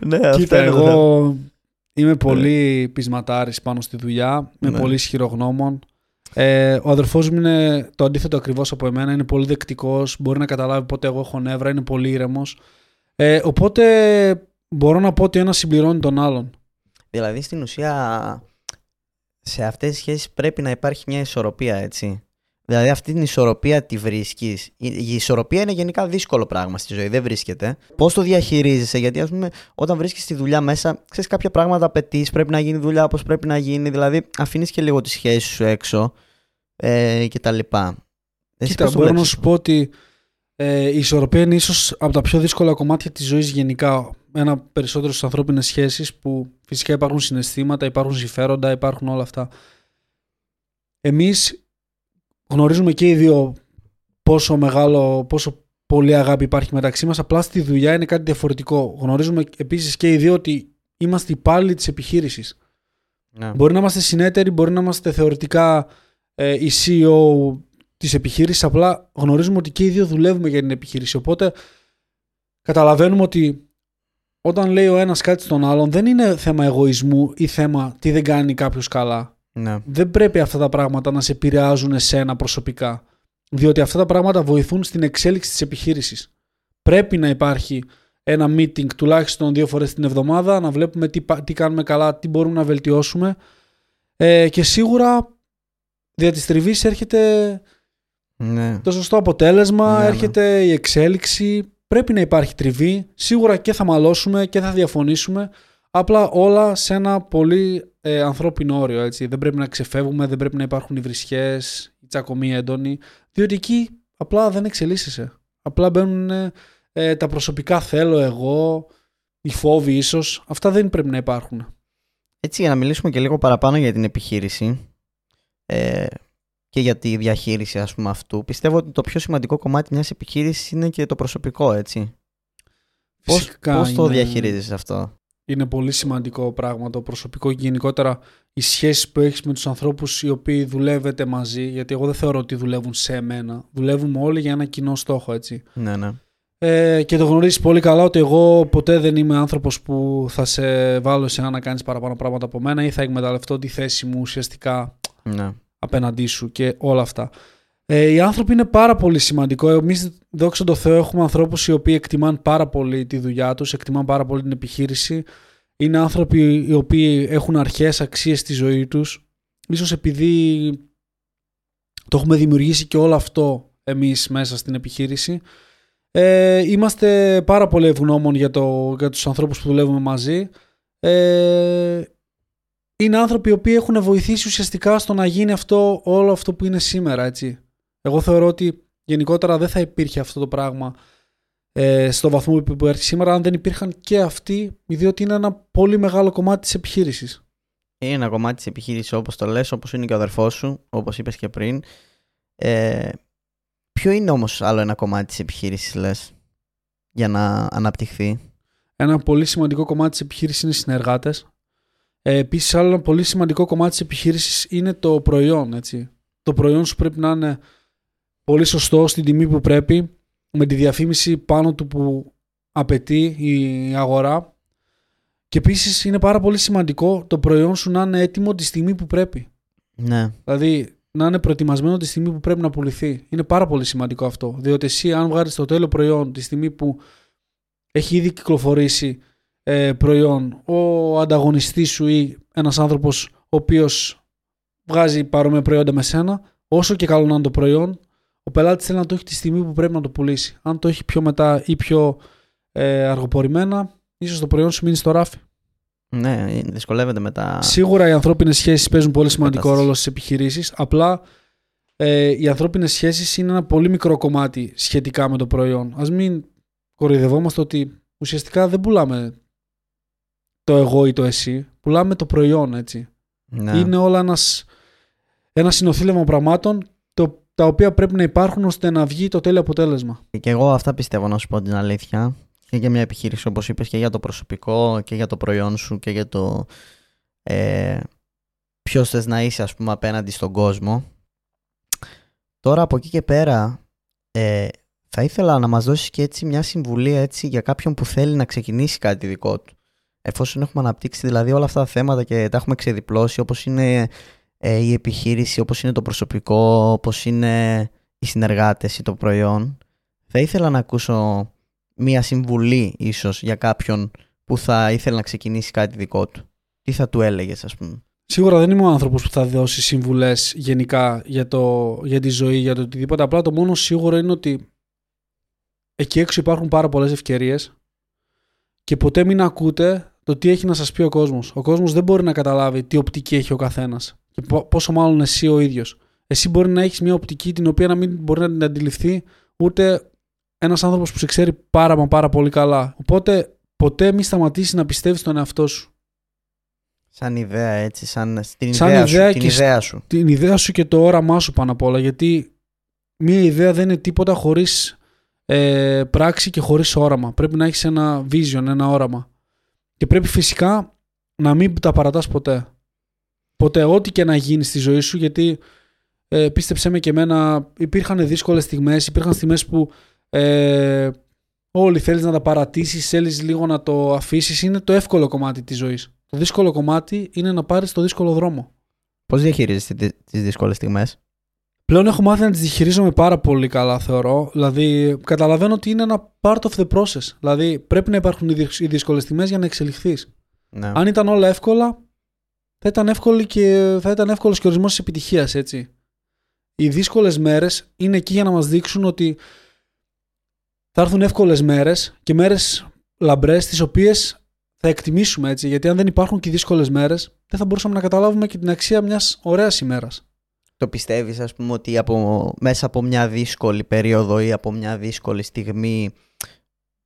[SPEAKER 2] ναι, αυτό
[SPEAKER 1] Κοίτα,
[SPEAKER 2] είναι το θέμα.
[SPEAKER 1] εγώ είμαι πολύ πεισματάρης πάνω στη δουλειά, είμαι
[SPEAKER 2] Ναι.
[SPEAKER 1] πολύ ισχυρογνώμων. Ε, ο αδερφός μου είναι το αντίθετο ακριβώς από εμένα, είναι πολύ δεκτικός, μπορεί να καταλάβει πότε εγώ έχω νεύρα, είναι πολύ ήρεμος. Ε, οπότε μπορώ να πω ότι ένας συμπληρώνει τον άλλον.
[SPEAKER 2] Δηλαδή στην ουσία σε αυτές τις σχέσεις πρέπει να υπάρχει μια ισορροπία έτσι. Δηλαδή αυτή την ισορροπία τη βρίσκεις. Η, η ισορροπία είναι γενικά δύσκολο πράγμα στη ζωή, δεν βρίσκεται. Πώς το διαχειρίζεσαι, γιατί ας πούμε όταν βρίσκεις τη δουλειά μέσα, ξέρεις κάποια πράγματα απαιτείς, πρέπει να γίνει δουλειά όπως πρέπει να γίνει, δηλαδή αφήνεις και λίγο τη σχέση σου έξω ε, και τα λοιπά. Εσύ
[SPEAKER 1] Κοίτα,
[SPEAKER 2] πώς το
[SPEAKER 1] μπορώ να
[SPEAKER 2] βλέπεις
[SPEAKER 1] σου
[SPEAKER 2] αυτό;
[SPEAKER 1] πω ότι ε, η ισορροπία είναι ίσως από τα πιο δύσκολα κομμάτια της ζωής γενικά. Ένα περισσότερο στις ανθρώπινες σχέσεις που φυσικά υπάρχουν συναισθήματα, υπάρχουν συμφέροντα, υπάρχουν όλα αυτά. εμείς γνωρίζουμε και οι δύο πόσο μεγάλο, πόσο πολύ αγάπη υπάρχει μεταξύ μας, απλά στη δουλειά είναι κάτι διαφορετικό. Γνωρίζουμε επίσης και οι δύο ότι είμαστε υπάλληλοι της επιχείρησης.
[SPEAKER 2] Ναι.
[SPEAKER 1] Μπορεί να είμαστε συνέτεροι, μπορεί να είμαστε θεωρητικά ε, η CEO της επιχείρησης, απλά γνωρίζουμε ότι και οι δύο δουλεύουμε για την επιχείρηση. Οπότε καταλαβαίνουμε ότι όταν λέει ο ένας κάτι στον άλλον δεν είναι θέμα εγωισμού ή θέμα τι δεν κάνει κάποιος καλά.
[SPEAKER 2] Ναι.
[SPEAKER 1] Δεν πρέπει αυτά τα πράγματα να σε επηρεάζουν εσένα προσωπικά. Διότι αυτά τα πράγματα βοηθούν στην εξέλιξη της επιχείρησης. Πρέπει να υπάρχει ένα meeting τουλάχιστον δύο φορές την εβδομάδα, να βλέπουμε τι, πα- τι κάνουμε καλά, τι μπορούμε να βελτιώσουμε. Ε, και σίγουρα δια της τριβής έρχεται
[SPEAKER 2] Ναι.
[SPEAKER 1] το σωστό αποτέλεσμα,
[SPEAKER 2] Ναι, ναι.
[SPEAKER 1] έρχεται η εξέλιξη. Πρέπει να υπάρχει τριβή. Σίγουρα και θα μαλώσουμε και θα διαφωνήσουμε. Απλά όλα σε ένα πολύ ε, ανθρώπινο όριο. Έτσι. Δεν πρέπει να ξεφεύγουμε, δεν πρέπει να υπάρχουν οι βρισχές, η τσακωμή έντονη. Διότι εκεί απλά δεν εξελίσσεσαι. Απλά μπαίνουν ε, τα προσωπικά θέλω εγώ, οι φόβοι ίσως. Αυτά δεν πρέπει να υπάρχουν.
[SPEAKER 2] Έτσι για να μιλήσουμε και λίγο παραπάνω για την επιχείρηση ε, και για τη διαχείριση ας πούμε αυτού, πιστεύω ότι το πιο σημαντικό κομμάτι μιας επιχείρησης είναι και το προσωπικό έτσι. Πώς,
[SPEAKER 1] Φυσικά
[SPEAKER 2] πώς το
[SPEAKER 1] είναι-
[SPEAKER 2] διαχειρίζεσαι αυτό;
[SPEAKER 1] Είναι πολύ σημαντικό πράγμα το προσωπικό και γενικότερα οι σχέσεις που έχεις με τους ανθρώπους οι οποίοι δουλεύετε μαζί, γιατί εγώ δεν θεωρώ ότι δουλεύουν σε μένα, δουλεύουμε όλοι για ένα κοινό στόχο, έτσι.
[SPEAKER 2] Ναι, ναι.
[SPEAKER 1] Ε, και το γνωρίζεις πολύ καλά ότι εγώ ποτέ δεν είμαι άνθρωπος που θα σε βάλω σε να κάνεις παραπάνω πράγματα από μένα ή θα εκμεταλλευτώ τη θέση μου ουσιαστικά
[SPEAKER 2] ναι.
[SPEAKER 1] απέναντί σου και όλα αυτά. Ε, οι άνθρωποι είναι πάρα πολύ σημαντικό. Εμείς, δόξα τω Θεώ, έχουμε ανθρώπους οι οποίοι εκτιμάνε πάρα πολύ τη δουλειά τους, εκτιμάνε πάρα πολύ την επιχείρηση. Είναι άνθρωποι οι οποίοι έχουν αρχές αξίες στη ζωή τους. Ίσως επειδή το έχουμε δημιουργήσει και όλο αυτό εμείς μέσα στην επιχείρηση. Ε, είμαστε πάρα πολύ ευγνώμων για, το, για τους ανθρώπους που δουλεύουμε μαζί. Ε, είναι άνθρωποι οι οποίοι έχουν βοηθήσει ουσιαστικά στο να γίνει αυτό, όλο αυτό που είναι σήμερα, έτσι. Εγώ θεωρώ ότι γενικότερα δεν θα υπήρχε αυτό το πράγμα ε, στο βαθμό που που έρχεται σήμερα αν δεν υπήρχαν και αυτοί, διότι είναι ένα πολύ μεγάλο κομμάτι της επιχείρησης.
[SPEAKER 2] Είναι ένα κομμάτι της επιχείρησης όπως το λες, όπως είναι και ο αδερφός σου, όπως είπες και πριν. Ε, ποιο είναι όμως άλλο ένα κομμάτι της επιχείρησης λες, για να αναπτυχθεί;
[SPEAKER 1] Ένα πολύ σημαντικό κομμάτι της επιχείρησης είναι οι συνεργάτες. Ε, επίσης, άλλο ένα πολύ σημαντικό κομμάτι της επιχείρησης είναι το προϊόν. Έτσι. Το προϊόν σου πρέπει να είναι πολύ σωστό στην τιμή που πρέπει, με τη διαφήμιση πάνω του που απαιτεί η αγορά. Και επίσης είναι πάρα πολύ σημαντικό το προϊόν σου να είναι έτοιμο τη στιγμή που πρέπει.
[SPEAKER 2] Ναι,
[SPEAKER 1] Δηλαδή να είναι προετοιμασμένο τη στιγμή που πρέπει να πουληθεί. Είναι πάρα πολύ σημαντικό αυτό. Διότι εσύ, αν βγάλεις το τέλειο προϊόν τη στιγμή που έχει ήδη κυκλοφορήσει ε, προϊόν, ο ανταγωνιστής σου ή ένας άνθρωπος ο οποίος βγάζει παρόμοια προϊόντα με σένα, όσο και καλό να είναι το προϊόν, ο πελάτης θέλει να το έχει τη στιγμή που πρέπει να το πουλήσει. Αν το έχει πιο μετά ή πιο ε, αργοπορημένα, ίσως το προϊόν σου μείνει στο ράφι.
[SPEAKER 2] ναι, δυσκολεύεται μετά.
[SPEAKER 1] Σίγουρα οι ανθρώπινες σχέσεις παίζουν πολύ σημαντικό
[SPEAKER 2] Κατάσταση.
[SPEAKER 1] ρόλο στις επιχειρήσεις. Απλά ε, οι ανθρώπινες σχέσεις είναι ένα πολύ μικρό κομμάτι σχετικά με το προϊόν. Ας μην κοροϊδευόμαστε ότι ουσιαστικά δεν πουλάμε το εγώ ή το εσύ. Πουλάμε το προϊόν, έτσι.
[SPEAKER 2] Ναι.
[SPEAKER 1] Είναι όλα ένας, ένα συνοθήλευμα πραγμάτων το, τα οποία πρέπει να υπάρχουν ώστε να βγει το τέλειο αποτέλεσμα.
[SPEAKER 2] Και εγώ αυτά πιστεύω να σου πω την αλήθεια. Και για μια επιχείρηση όπως είπες και για το προσωπικό και για το προϊόν σου και για το ε, ποιος θες να είσαι ας πούμε απέναντι στον κόσμο. Τώρα από εκεί και πέρα ε, θα ήθελα να μας δώσεις και έτσι μια συμβουλή έτσι για κάποιον που θέλει να ξεκινήσει κάτι δικό του. Εφόσον έχουμε αναπτύξει δηλαδή όλα αυτά τα θέματα και τα έχουμε ξεδιπλώσει όπως είναι ε, η επιχείρηση, όπως είναι το προσωπικό, όπως είναι οι συνεργάτες ή το προϊόν θα ήθελα να ακούσω μία συμβουλή ίσως για κάποιον που θα ήθελε να ξεκινήσει κάτι δικό του. Τι θα του έλεγες ας πούμε;
[SPEAKER 1] Σίγουρα δεν είμαι ο άνθρωπος που θα δώσει συμβουλές γενικά για, το, για τη ζωή, για το οτιδήποτε. Απλά το μόνο σίγουρο είναι ότι εκεί έξω υπάρχουν πάρα πολλές ευκαιρίες και ποτέ μην ακούτε το τι έχει να σας πει ο κόσμος. Ο κόσμος δεν μπορεί να καταλάβει τι οπτική έχει ο καθένας και πο- πόσο μάλλον εσύ ο ίδιος. Εσύ μπορεί να έχεις μια οπτική την οποία να μην μπορεί να την αντιληφθεί ούτε ένας άνθρωπος που σε ξέρει πάρα μα πάρα πολύ καλά. Οπότε ποτέ μην σταματήσεις να πιστεύεις στον εαυτό σου.
[SPEAKER 2] Σαν ιδέα έτσι, σαν την
[SPEAKER 1] Σαν
[SPEAKER 2] ιδέα,
[SPEAKER 1] ιδέα
[SPEAKER 2] σου, την
[SPEAKER 1] και
[SPEAKER 2] ιδέα σου.
[SPEAKER 1] την ιδέα σου και το όραμά σου πάνω απ' όλα. Γιατί μία ιδέα δεν είναι τίποτα χωρίς ε, πράξη και χωρίς όραμα. Πρέπει να έχεις ένα vision, ένα όραμα. Και πρέπει φυσικά να μην τα παρατάς ποτέ. Ποτέ, ό,τι και να γίνει στη ζωή σου, γιατί ε, πίστεψέ με και εμένα, υπήρχαν δύσκολες στιγμές, υπήρχαν στιγμές που ε, όλοι θέλεις να τα παρατήσεις, θέλεις λίγο να το αφήσεις, είναι το εύκολο κομμάτι της ζωής. Το δύσκολο κομμάτι είναι να πάρεις το δύσκολο δρόμο.
[SPEAKER 2] Πώς διαχειρίζεσαι τις δύσκολες στιγμές;
[SPEAKER 1] Πλέον έχω μάθει να τις διαχειρίζομαι πάρα πολύ καλά, θεωρώ. Δηλαδή, καταλαβαίνω ότι είναι ένα part of the process. Δηλαδή, πρέπει να υπάρχουν οι δυσ- οι δύσκολες στιγμές για να εξελιχθείς.
[SPEAKER 2] Ναι.
[SPEAKER 1] Αν ήταν όλα εύκολα, θα ήταν, εύκολη και, θα ήταν εύκολος και ορισμός της επιτυχίας, έτσι. Οι δύσκολες μέρες είναι εκεί για να μας δείξουν ότι θα έρθουν εύκολες μέρες και μέρες λαμπρές τις οποίες θα εκτιμήσουμε, έτσι. Γιατί αν δεν υπάρχουν και οι δύσκολες μέρες, δεν θα μπορούσαμε να καταλάβουμε και την αξία μιας ωραίας ημέρας.
[SPEAKER 2] Το πιστεύεις ας πούμε ότι από, μέσα από μια δύσκολη περίοδο ή από μια δύσκολη στιγμή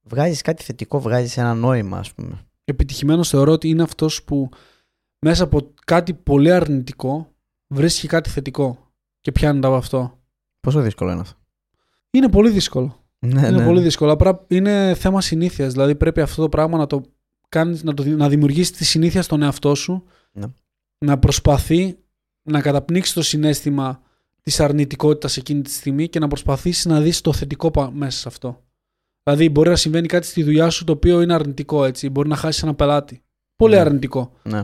[SPEAKER 2] βγάζεις κάτι θετικό, βγάζεις ένα νόημα ας πούμε;
[SPEAKER 1] Επιτυχημένος θεωρώ ότι είναι αυτός που μέσα από κάτι πολύ αρνητικό βρίσκει κάτι θετικό και πιάνει από αυτό.
[SPEAKER 2] Πόσο δύσκολο είναι αυτό;
[SPEAKER 1] Είναι πολύ δύσκολο.
[SPEAKER 2] Ναι,
[SPEAKER 1] είναι πολύ δύσκολο. Απλά είναι θέμα συνήθειας. Δηλαδή πρέπει αυτό το πράγμα να το κάνεις, να, το, να δημιουργήσεις τη συνήθεια στον εαυτό σου.
[SPEAKER 2] Ναι.
[SPEAKER 1] Να προσπαθεί να καταπνίξεις το συνέστημα της αρνητικότητας εκείνη τη στιγμή και να προσπαθήσεις να δεις το θετικό πα- μέσα σε αυτό. Δηλαδή, μπορεί να συμβαίνει κάτι στη δουλειά σου το οποίο είναι αρνητικό, έτσι. Μπορεί να χάσεις ένα πελάτη. Πολύ
[SPEAKER 2] Ναι.
[SPEAKER 1] αρνητικό.
[SPEAKER 2] Ναι.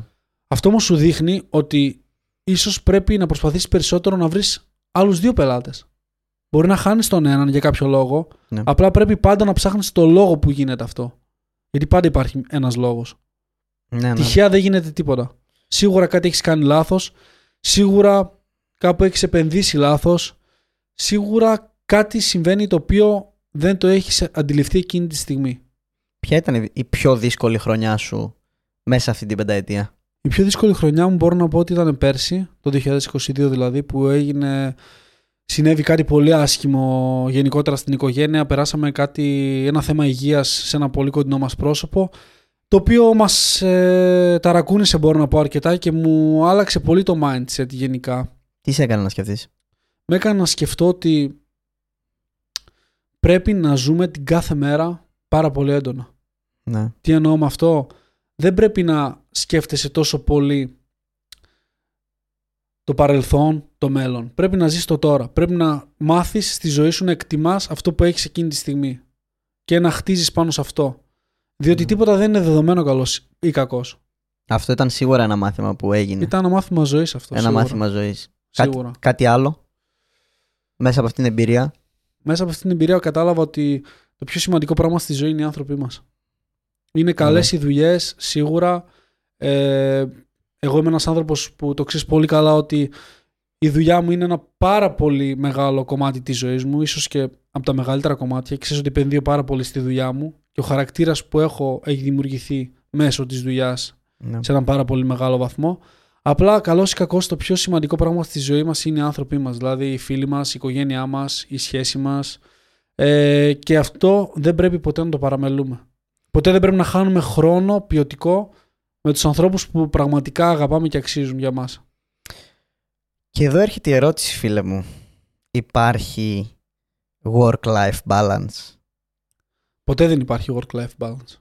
[SPEAKER 1] Αυτό όμως σου δείχνει ότι ίσως πρέπει να προσπαθήσεις περισσότερο να βρεις άλλους δύο πελάτες. Μπορεί να χάνεις τον έναν για κάποιο λόγο,
[SPEAKER 2] Ναι.
[SPEAKER 1] απλά πρέπει πάντα να ψάχνεις το λόγο που γίνεται αυτό. Γιατί πάντα υπάρχει ένας λόγος.
[SPEAKER 2] Ναι, ναι.
[SPEAKER 1] Τυχαία δεν γίνεται τίποτα. Σίγουρα κάτι έχεις κάνει λάθος, σίγουρα κάπου έχεις επενδύσει λάθος, σίγουρα κάτι συμβαίνει το οποίο δεν το έχεις αντιληφθεί εκείνη τη στιγμή.
[SPEAKER 2] Ποια ήταν η πιο δύσκολη χρονιά σου μέσα αυτή την πενταετία;
[SPEAKER 1] Η πιο δύσκολη χρονιά μου μπορώ να πω ότι ήταν πέρσι, το 2022 δηλαδή, που έγινε, συνέβη κάτι πολύ άσχημο γενικότερα στην οικογένεια. Περάσαμε κάτι, ένα θέμα υγείας σε ένα πολύ κοντινό μας πρόσωπο, το οποίο μας ε, ταρακούνησε μπορώ να πω αρκετά και μου άλλαξε πολύ το mindset γενικά.
[SPEAKER 2] Τι σε έκανε να σκεφτείς;
[SPEAKER 1] Με έκανε να σκεφτώ ότι πρέπει να ζούμε την κάθε μέρα πάρα πολύ έντονα.
[SPEAKER 2] Ναι.
[SPEAKER 1] Τι εννοώ με αυτό; Δεν πρέπει να σκέφτεσαι τόσο πολύ το παρελθόν, το μέλλον. Πρέπει να ζεις το τώρα. Πρέπει να μάθεις στη ζωή σου να εκτιμάς αυτό που έχεις εκείνη τη στιγμή και να χτίζεις πάνω σε αυτό. Διότι
[SPEAKER 2] Ναι.
[SPEAKER 1] τίποτα δεν είναι δεδομένο καλός ή κακός.
[SPEAKER 2] Αυτό ήταν σίγουρα ένα μάθημα που έγινε.
[SPEAKER 1] Ήταν ένα μάθημα ζωής αυτό.
[SPEAKER 2] ένα
[SPEAKER 1] σίγουρα.
[SPEAKER 2] μάθημα ζωής. Κάτι,
[SPEAKER 1] Σίγουρα.
[SPEAKER 2] κάτι άλλο; Μέσα από αυτήν την εμπειρία;
[SPEAKER 1] Μέσα από αυτή την εμπειρία κατάλαβα ότι το πιο σημαντικό πράγμα στη ζωή είναι οι άνθρωποι μας. Είναι καλές οι δουλειές, σίγουρα. Ε, εγώ είμαι ένας άνθρωπος που το ξέρεις πολύ καλά ότι η δουλειά μου είναι ένα πάρα πολύ μεγάλο κομμάτι της ζωής μου, ίσως και από τα μεγαλύτερα κομμάτια. Ξέρεις ότι επενδύω πάρα πολύ στη δουλειά μου και ο χαρακτήρας που έχω έχει δημιουργηθεί μέσω της δουλειάς
[SPEAKER 2] Ναι.
[SPEAKER 1] σε έναν πάρα πολύ μεγάλο βαθμό. Απλά, καλός ή κακός, το πιο σημαντικό πράγμα στη ζωή μας είναι οι άνθρωποι μας. Δηλαδή, οι φίλοι μας, η οικογένειά μας, η σχέση μας. Ε, και αυτό δεν πρέπει ποτέ να το παραμελούμε. Ποτέ δεν πρέπει να χάνουμε χρόνο ποιοτικό με τους ανθρώπους που πραγματικά αγαπάμε και αξίζουν για μας.
[SPEAKER 2] Και εδώ έρχεται η ερώτηση φίλε μου. Υπάρχει work-life balance;
[SPEAKER 1] Ποτέ δεν υπάρχει work-life balance.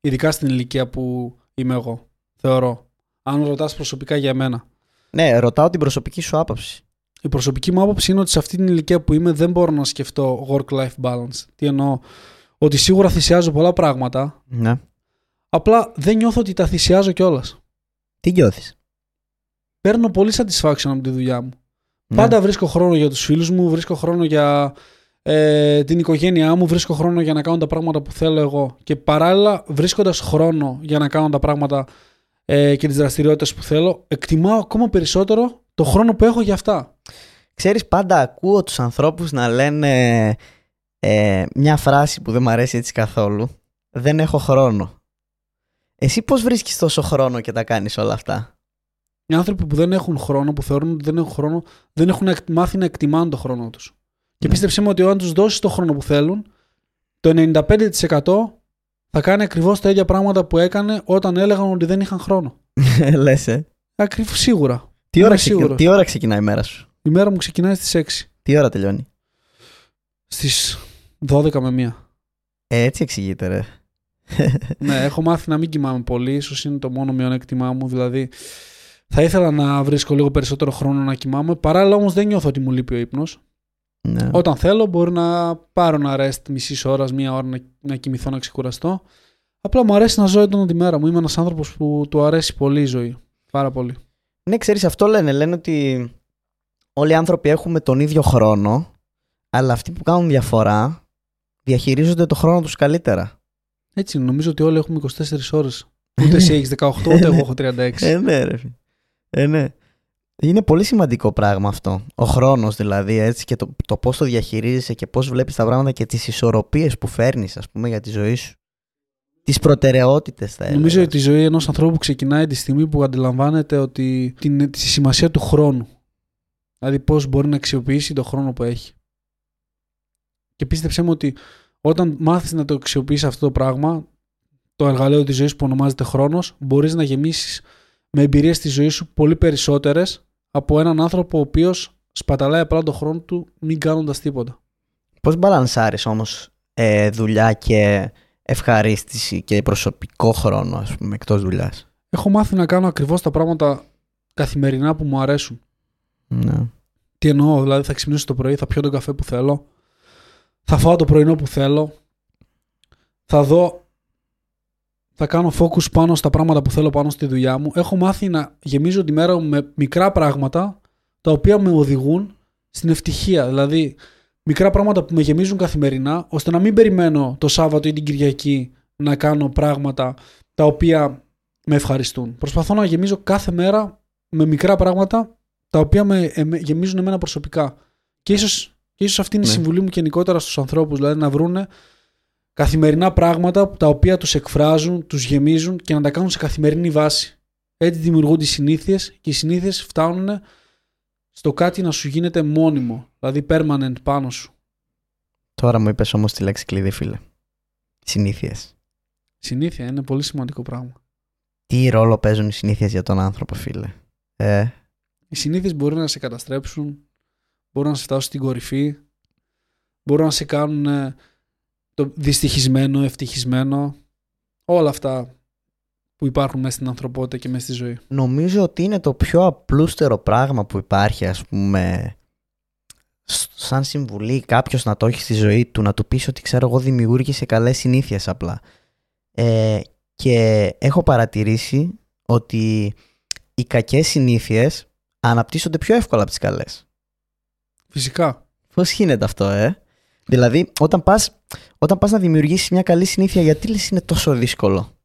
[SPEAKER 1] Ειδικά στην ηλικία που είμαι εγώ. Θεωρώ. Αν ρωτάς προσωπικά για μένα.
[SPEAKER 2] Ναι, ρωτάω την προσωπική σου άποψη.
[SPEAKER 1] Η προσωπική μου άποψη είναι ότι σε αυτή την ηλικία που είμαι δεν μπορώ να σκεφτώ work-life balance. Τι εννοώ, ότι σίγουρα θυσιάζω πολλά πράγματα,
[SPEAKER 2] Ναι.
[SPEAKER 1] απλά δεν νιώθω ότι τα θυσιάζω κιόλας.
[SPEAKER 2] Τι νιώθεις;
[SPEAKER 1] Παίρνω πολύ satisfaction από τη δουλειά μου.
[SPEAKER 2] Ναι.
[SPEAKER 1] Πάντα βρίσκω χρόνο για τους φίλους μου, βρίσκω χρόνο για ε, την οικογένειά μου, βρίσκω χρόνο για να κάνω τα πράγματα που θέλω εγώ. Και παράλληλα, βρίσκοντας χρόνο για να κάνω τα πράγματα ε, και τις δραστηριότητες που θέλω, εκτιμάω ακόμα περισσότερο το χρόνο που έχω για αυτά.
[SPEAKER 2] Ξέρεις πάντα ακούω τους ανθρώπους να λένε ε, μια φράση που δεν μου αρέσει έτσι καθόλου. Δεν έχω χρόνο. Εσύ πώς βρίσκεις τόσο χρόνο και τα κάνεις όλα αυτά;
[SPEAKER 1] Οι άνθρωποι που δεν έχουν χρόνο, που θεωρούν ότι δεν έχουν χρόνο, δεν έχουν εκ- μάθει να εκτιμάνε τον χρόνο τους. Και
[SPEAKER 2] Ναι.
[SPEAKER 1] πίστεψέ με ότι αν τους δώσεις το χρόνο που θέλουν, το 95% θα κάνει ακριβώς τα ίδια πράγματα που έκανε όταν έλεγαν ότι δεν είχαν χρόνο.
[SPEAKER 2] Λες, ε.
[SPEAKER 1] Ακριβώς σίγουρα.
[SPEAKER 2] Τι
[SPEAKER 1] Είμαι
[SPEAKER 2] ώρα, ξεκι-
[SPEAKER 1] σίγουρος.
[SPEAKER 2] τι ώρα ξεκινάει η μέρα σου;
[SPEAKER 1] Η μέρα μου ξεκινάει στις 6.
[SPEAKER 2] Τι ώρα τελειώνει;
[SPEAKER 1] Στις 12 με 1.
[SPEAKER 2] Ε, έτσι εξηγείται, ρε.
[SPEAKER 1] ναι, έχω μάθει να μην κοιμάμαι πολύ. ίσως είναι το μόνο μειονέκτημά μου. Δηλαδή, θα ήθελα να βρίσκω λίγο περισσότερο χρόνο να κοιμάμαι. Παράλληλα όμως δεν νιώθω ότι μου λείπει ο ύπνος.
[SPEAKER 2] Ναι.
[SPEAKER 1] Όταν θέλω, μπορεί να πάρω ένα rest μισής ώρας, μία ώρα να, να κοιμηθώ, να ξεκουραστώ. Απλά μου αρέσει να ζω έντονα τη μέρα μου. Είμαι ένας άνθρωπος που του αρέσει πολύ η ζωή. Πάρα πολύ.
[SPEAKER 2] Ναι, ξέρεις, αυτό λένε. Λένε ότι όλοι οι άνθρωποι έχουμε τον ίδιο χρόνο, αλλά αυτοί που κάνουν διαφορά διαχειρίζονται το χρόνο τους καλύτερα.
[SPEAKER 1] Έτσι είναι. Νομίζω ότι όλοι έχουμε 24 ώρες. Ούτε εσύ έχεις 18, ούτε εγώ έχω 36.
[SPEAKER 2] Ε, ναι, ρε. φίλε. Ε, ναι. Είναι πολύ σημαντικό πράγμα αυτό. Ο χρόνος δηλαδή, έτσι, και το, το πώς το διαχειρίζεσαι και πώς βλέπεις τα πράγματα και τις ισορροπίες που φέρνεις, ας πούμε, για τη ζωή σου. Τις προτεραιότητες, θα έλεγα.
[SPEAKER 1] Νομίζω ότι η ζωή ενός ανθρώπου ξεκινάει τη στιγμή που αντιλαμβάνεται ότι την, τη σημασία του χρόνου. Δηλαδή πώς μπορεί να αξιοποιήσει το χρόνο που έχει. Και πίστεψέ μου ότι όταν μάθεις να το αξιοποιήσει αυτό το πράγμα, το εργαλείο της ζωής που ονομάζεται χρόνος, μπορείς να γεμίσεις με εμπειρίες στη ζωής σου πολύ περισσότερες από έναν άνθρωπο ο οποίος σπαταλάει απλά τον χρόνο του μην κάνοντας τίποτα.
[SPEAKER 2] Πώς μπαλανσάρεις όμως ε, δουλειά και ευχαρίστηση και προσωπικό χρόνο, ας πούμε, εκτός δουλειάς;
[SPEAKER 1] Έχω μάθει να κάνω ακριβώς τα πράγματα καθημερινά που μου αρέσουν.
[SPEAKER 2] Ναι.
[SPEAKER 1] Τι εννοώ, δηλαδή θα ξυπνήσω το πρωί, θα πιω τον καφέ που θέλω, θα φάω το πρωινό που θέλω, θα δω, θα κάνω focus πάνω στα πράγματα που θέλω πάνω στη δουλειά μου. Έχω μάθει να γεμίζω τη μέρα μου με μικρά πράγματα τα οποία με οδηγούν στην ευτυχία. Δηλαδή, μικρά πράγματα που με γεμίζουν καθημερινά, ώστε να μην περιμένω το Σάββατο ή την Κυριακή να κάνω πράγματα τα οποία με ευχαριστούν. Προσπαθώ να γεμίζω κάθε μέρα με μικρά πράγματα τα οποία με εμέ- γεμίζουν εμένα προσωπικά. Και ίσως, και ίσως αυτή είναι η
[SPEAKER 2] Ναι.
[SPEAKER 1] συμβουλή μου γενικότερα στους ανθρώπους, δηλαδή να βρούνε καθημερινά πράγματα τα οποία τους εκφράζουν, τους γεμίζουν και να τα κάνουν σε καθημερινή βάση. Έτσι δημιουργούνται οι συνήθειες και οι συνήθειες φτάνουν στο κάτι να σου γίνεται μόνιμο, δηλαδή permanent πάνω σου.
[SPEAKER 2] Τώρα μου είπες όμως τη λέξη κλειδί, φίλε. Συνήθειες.
[SPEAKER 1] Συνήθεια είναι πολύ σημαντικό πράγμα.
[SPEAKER 2] Τι ρόλο παίζουν οι συνήθειες για τον άνθρωπο, φίλε; Ε,
[SPEAKER 1] Οι συνήθειες μπορεί να σε καταστρέψουν, μπορούν να σε φτάσουν στην κορυφή, μπορούν να σε κάνουν ε, το δυστυχισμένο, ευτυχισμένο, όλα αυτά που υπάρχουν μέσα στην ανθρωπότητα και μέσα στη ζωή.
[SPEAKER 2] νομίζω ότι είναι το πιο απλούστερο πράγμα που υπάρχει, ας πούμε, σ- σαν συμβουλή κάποιος να το έχει στη ζωή του, να του πεις ότι ξέρω εγώ δημιούργησε καλές συνήθειες απλά. Ε, και έχω παρατηρήσει ότι οι κακές συνήθειες αναπτύσσονται πιο εύκολα από τις καλές.
[SPEAKER 1] Φυσικά.
[SPEAKER 2] Πώς γίνεται αυτό, ε; Δηλαδή, όταν πας, όταν πας να δημιουργήσεις μια καλή συνήθεια, γιατί λες είναι τόσο δύσκολο;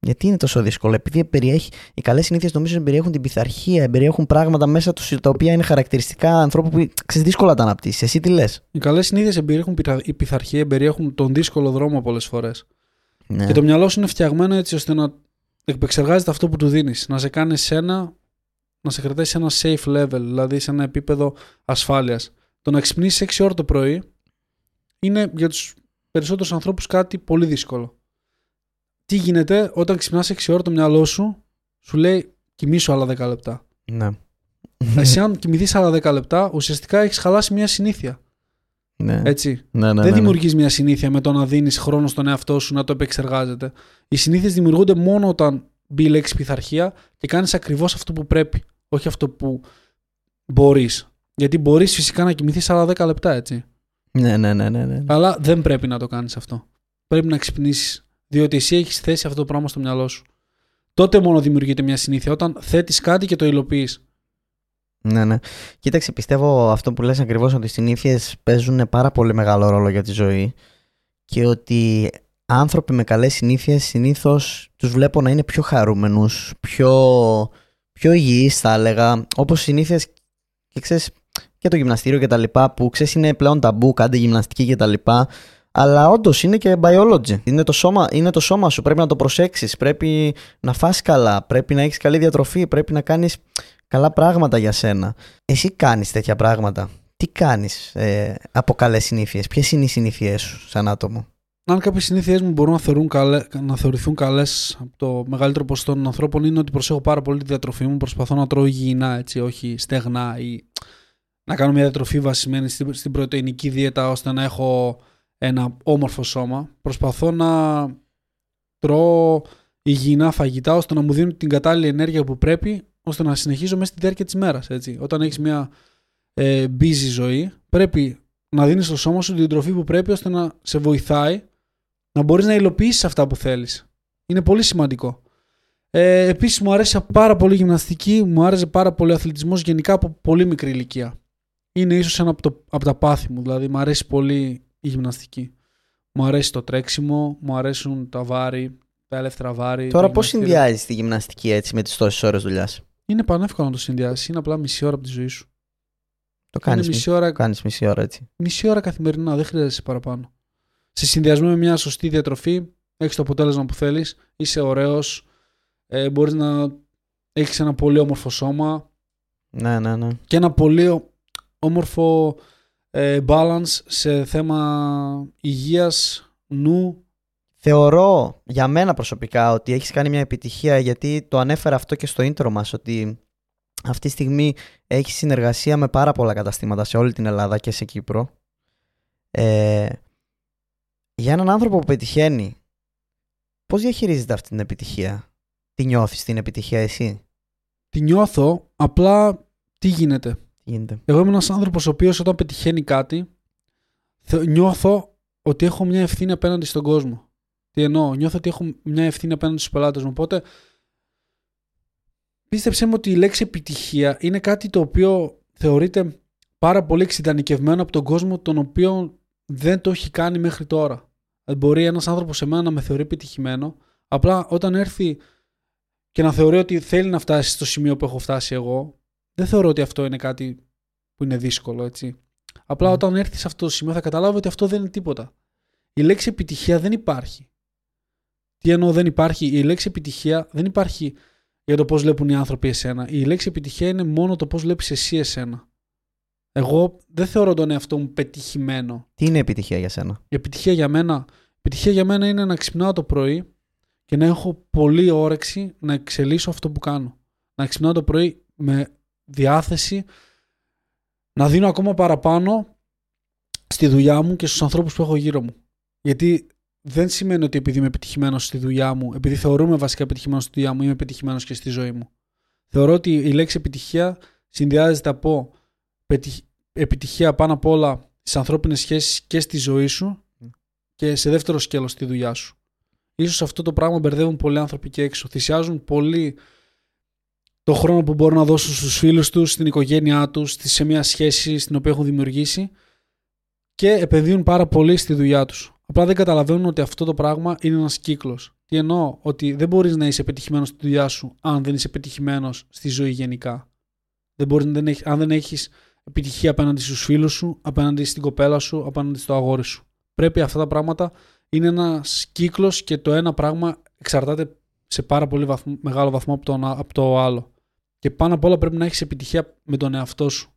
[SPEAKER 2] Γιατί είναι τόσο δύσκολο, επειδή περιέχει, οι καλές συνήθειες νομίζω περιέχουν την πειθαρχία, περιέχουν πράγματα μέσα τους τα οποία είναι χαρακτηριστικά ανθρώπου που ξέρεις δύσκολα τα αναπτύσσεις. Εσύ τι λες;
[SPEAKER 1] Οι καλές συνήθειες εμπεριέχουν πειθα- η πειθαρχία, εμπεριέχουν τον δύσκολο δρόμο πολλές φορές.
[SPEAKER 2] Ναι.
[SPEAKER 1] Και το μυαλό σου είναι φτιαγμένο έτσι ώστε να επεξεργάζεται αυτό που του δίνεις. Να σε κάνει σε ένα, να σε κρατάει σε ένα safe level, δηλαδή σε ένα επίπεδο ασφάλειας. Το να ξυπνήσεις 6 ώρα το πρωί είναι για τους περισσότερους ανθρώπους κάτι πολύ δύσκολο. Τι γίνεται όταν ξυπνάς 6 ώρα το μυαλό σου, σου λέει κοιμήσου άλλα 10 λεπτά.
[SPEAKER 2] ναι.
[SPEAKER 1] Εσύ αν κοιμηθείς άλλα 10 λεπτά, ουσιαστικά έχεις χαλάσει μια συνήθεια.
[SPEAKER 2] ναι.
[SPEAKER 1] Έτσι.
[SPEAKER 2] ναι, ναι,
[SPEAKER 1] Δεν
[SPEAKER 2] ναι, ναι.
[SPEAKER 1] δημιουργείς μια συνήθεια με το να δίνεις χρόνο στον εαυτό σου να το επεξεργάζεται. Οι συνήθειες δημιουργούνται μόνο όταν μπει η λέξη πειθαρχία και κάνεις ακριβώς αυτό που πρέπει. Όχι αυτό που μπορείς. Γιατί μπορείς φυσικά να κοιμηθείς άλλα 10 λεπτά, έτσι.
[SPEAKER 2] Ναι, ναι, ναι, ναι, ναι.
[SPEAKER 1] Αλλά δεν πρέπει να το κάνεις αυτό. Πρέπει να ξυπνήσεις. Διότι εσύ έχεις θέσει αυτό το πράγμα στο μυαλό σου. Τότε μόνο δημιουργείται μια συνήθεια. Όταν θέτεις κάτι και το υλοποιείς.
[SPEAKER 2] Ναι, ναι. Κοίταξε, πιστεύω αυτό που λες ακριβώς ότι οι συνήθειες παίζουν πάρα πολύ μεγάλο ρόλο για τη ζωή και ότι άνθρωποι με καλές συνήθειες συνήθως τους βλέπω να είναι πιο χαρούμενους, πιο, πιο υγιείς θα έλεγα, όπως συνήθειες και ξέρεις και το γυμναστήριο και τα λοιπά που ξέρεις είναι πλέον ταμπού, κάντε γυμναστική και τα λοιπά αλλά όντως είναι και biology. Είναι το, σώμα, είναι το σώμα σου. Πρέπει να το προσέξεις. Πρέπει να φας καλά. Πρέπει να έχεις καλή διατροφή. Πρέπει να κάνεις καλά πράγματα για σένα. Εσύ κάνεις τέτοια πράγματα. Τι κάνεις ε, από καλές συνήθειες. Ποιες είναι οι συνήθειές σου σαν άτομο;
[SPEAKER 1] Αν κάποιες συνήθειές μου μπορούν να, θεωρούν καλέ, να θεωρηθούν καλές από το μεγαλύτερο ποσοστό των ανθρώπων, είναι ότι προσέχω πάρα πολύ τη διατροφή μου. Προσπαθώ να τρώω υγιεινά, έτσι, όχι στεγνά ή να κάνω μια διατροφή βασισμένη στην, στην πρωτεϊνική δίαιτα ώστε να έχω ένα όμορφο σώμα. Προσπαθώ να τρώω υγιεινά φαγητά ώστε να μου δίνουν την κατάλληλη ενέργεια που πρέπει ώστε να συνεχίζω μέσα στη διάρκεια της μέρας. Όταν έχεις μια ε, busy ζωή, πρέπει να δίνεις στο σώμα σου την τροφή που πρέπει ώστε να σε βοηθάει να μπορείς να υλοποιήσεις αυτά που θέλεις. Είναι πολύ σημαντικό. Ε, Επίσης, μου αρέσει πάρα πολύ η γυμναστική, μου άρεσε πάρα πολύ ο αθλητισμός γενικά από πολύ μικρή ηλικία. Είναι ίσως ένα από, το, από τα πάθη μου, δηλαδή μου αρέσει πολύ η γυμναστική. Μου αρέσει το τρέξιμο, μου αρέσουν τα βάρη, τα ελεύθερα βάρη.
[SPEAKER 2] Τώρα, πώς συνδυάζεις τη γυμναστική έτσι με τις τόσες ώρες δουλειάς;
[SPEAKER 1] Είναι πανεύκολο να το συνδυάσεις. Είναι απλά μισή ώρα από τη ζωή σου.
[SPEAKER 2] Το κάνεις μισή, ώρα... κάνεις μισή ώρα έτσι.
[SPEAKER 1] Μισή ώρα καθημερινά, δεν χρειάζεσαι παραπάνω. Σε συνδυασμό με μια σωστή διατροφή, έχεις το αποτέλεσμα που θέλεις, είσαι ωραίος, ε, μπορείς να έχεις ένα πολύ όμορφο σώμα.
[SPEAKER 2] Ναι, ναι, ναι.
[SPEAKER 1] Και ένα πολύ όμορφο ε, balance σε θέμα υγείας, νου.
[SPEAKER 2] Θεωρώ για μένα προσωπικά ότι έχεις κάνει μια επιτυχία γιατί το ανέφερα αυτό και στο intro μας ότι αυτή τη στιγμή έχεις συνεργασία με πάρα πολλά καταστήματα σε όλη την Ελλάδα και σε Κύπρο. Ε, για έναν άνθρωπο που πετυχαίνει, πώς διαχειρίζεται αυτή την επιτυχία; Τι νιώθεις την επιτυχία εσύ;
[SPEAKER 1] Τη νιώθω, απλά τι γίνεται;
[SPEAKER 2] γίνεται;
[SPEAKER 1] Εγώ είμαι ένας άνθρωπος ο οποίος όταν πετυχαίνει κάτι, νιώθω ότι έχω μια ευθύνη απέναντι στον κόσμο. Τι εννοώ, νιώθω ότι έχω μια ευθύνη απέναντι στους πελάτες μου. Οπότε πίστεψέ μου ότι η λέξη επιτυχία είναι κάτι το οποίο θεωρείται πάρα πολύ εξειδανικευμένο από τον κόσμο τον οποίο δεν το έχει κάνει μέχρι τώρα. Ε, μπορεί ένας άνθρωπος σε μένα να με θεωρεί επιτυχημένο, απλά όταν έρθει και να θεωρεί ότι θέλει να φτάσει στο σημείο που έχω φτάσει εγώ, δεν θεωρώ ότι αυτό είναι κάτι που είναι δύσκολο, έτσι. Απλά όταν έρθει σε αυτό το σημείο θα καταλάβει ότι αυτό δεν είναι τίποτα. Η λέξη επιτυχία δεν υπάρχει. Τι εννοώ δεν υπάρχει; Η λέξη επιτυχία δεν υπάρχει για το πώς βλέπουν οι άνθρωποι εσένα. Η λέξη επιτυχία είναι μόνο το πώς βλέπεις εσύ εσένα. Εγώ δεν θεωρώ τον εαυτό μου πετυχημένο.
[SPEAKER 2] Τι είναι επιτυχία για σένα;
[SPEAKER 1] Η επιτυχία για μένα, επιτυχία για μένα είναι να ξυπνάω το πρωί και να έχω πολύ όρεξη να εξελίσσω αυτό που κάνω. Να ξυπνάω το πρωί με διάθεση να δίνω ακόμα παραπάνω στη δουλειά μου και στους ανθρώπους που έχω γύρω μου. Γιατί δεν σημαίνει ότι επειδή είμαι επιτυχημένος στη δουλειά μου, επειδή θεωρούμε βασικά επιτυχημένος στη δουλειά μου, είμαι επιτυχημένος και στη ζωή μου. Θεωρώ ότι η λέξη επιτυχία συνδυάζεται από επιτυχία πάνω απ' όλα στις ανθρώπινες σχέσεις και στη ζωή σου και σε δεύτερο σκέλος στη δουλειά σου. Ίσως αυτό το πράγμα μπερδεύουν πολλοί άνθρωποι και έξω. Θυσιάζουν πολύ το χρόνο που μπορούν να δώσουν στους φίλους τους, στην οικογένειά τους, σε μια σχέση στην οποία έχουν δημιουργήσει και επενδύουν πάρα πολύ στη δουλειά τους. Απλά δεν καταλαβαίνουν ότι αυτό το πράγμα είναι ένας κύκλος. Τι εννοώ, ότι δεν μπορείς να είσαι πετυχημένος στη δουλειά σου αν δεν είσαι πετυχημένος στη ζωή γενικά. Δεν μπορείς, δεν έχει, αν δεν έχεις επιτυχία απέναντι στους φίλους σου, απέναντι στην κοπέλα σου, απέναντι στο αγόρι σου. Πρέπει αυτά τα πράγματα είναι ένας κύκλος και το ένα πράγμα εξαρτάται σε πάρα πολύ μεγάλο βαθμό από το, από το άλλο. Και πάνω απ' όλα πρέπει να έχεις επιτυχία με τον εαυτό σου.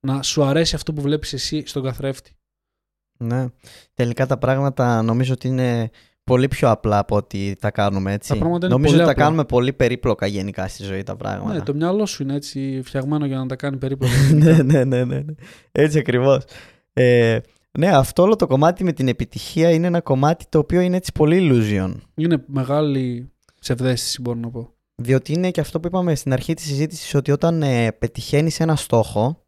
[SPEAKER 1] Να σου αρέσει αυτό που βλέπεις εσύ στον καθρέφτη.
[SPEAKER 2] Ναι. Τελικά τα πράγματα νομίζω ότι είναι πολύ πιο απλά από ότι τα κάνουμε έτσι.
[SPEAKER 1] Τα νομίζω
[SPEAKER 2] ότι
[SPEAKER 1] τα
[SPEAKER 2] κάνουμε πολύ περίπλοκα γενικά στη ζωή τα πράγματα.
[SPEAKER 1] Ναι, το μυαλό σου είναι έτσι φτιαγμένο για να τα κάνει περίπλοκα.
[SPEAKER 2] ναι, ναι, ναι, ναι, ναι. Έτσι ακριβώς. Ε, ναι, αυτό όλο το κομμάτι με την επιτυχία είναι ένα κομμάτι το οποίο είναι έτσι πολύ illusion.
[SPEAKER 1] Είναι μεγάλη ψευδέστηση μπορώ να πω.
[SPEAKER 2] Διότι είναι και αυτό που είπαμε στην αρχή της συζήτησης ότι όταν ε, πετυχαίνεις ένα στόχο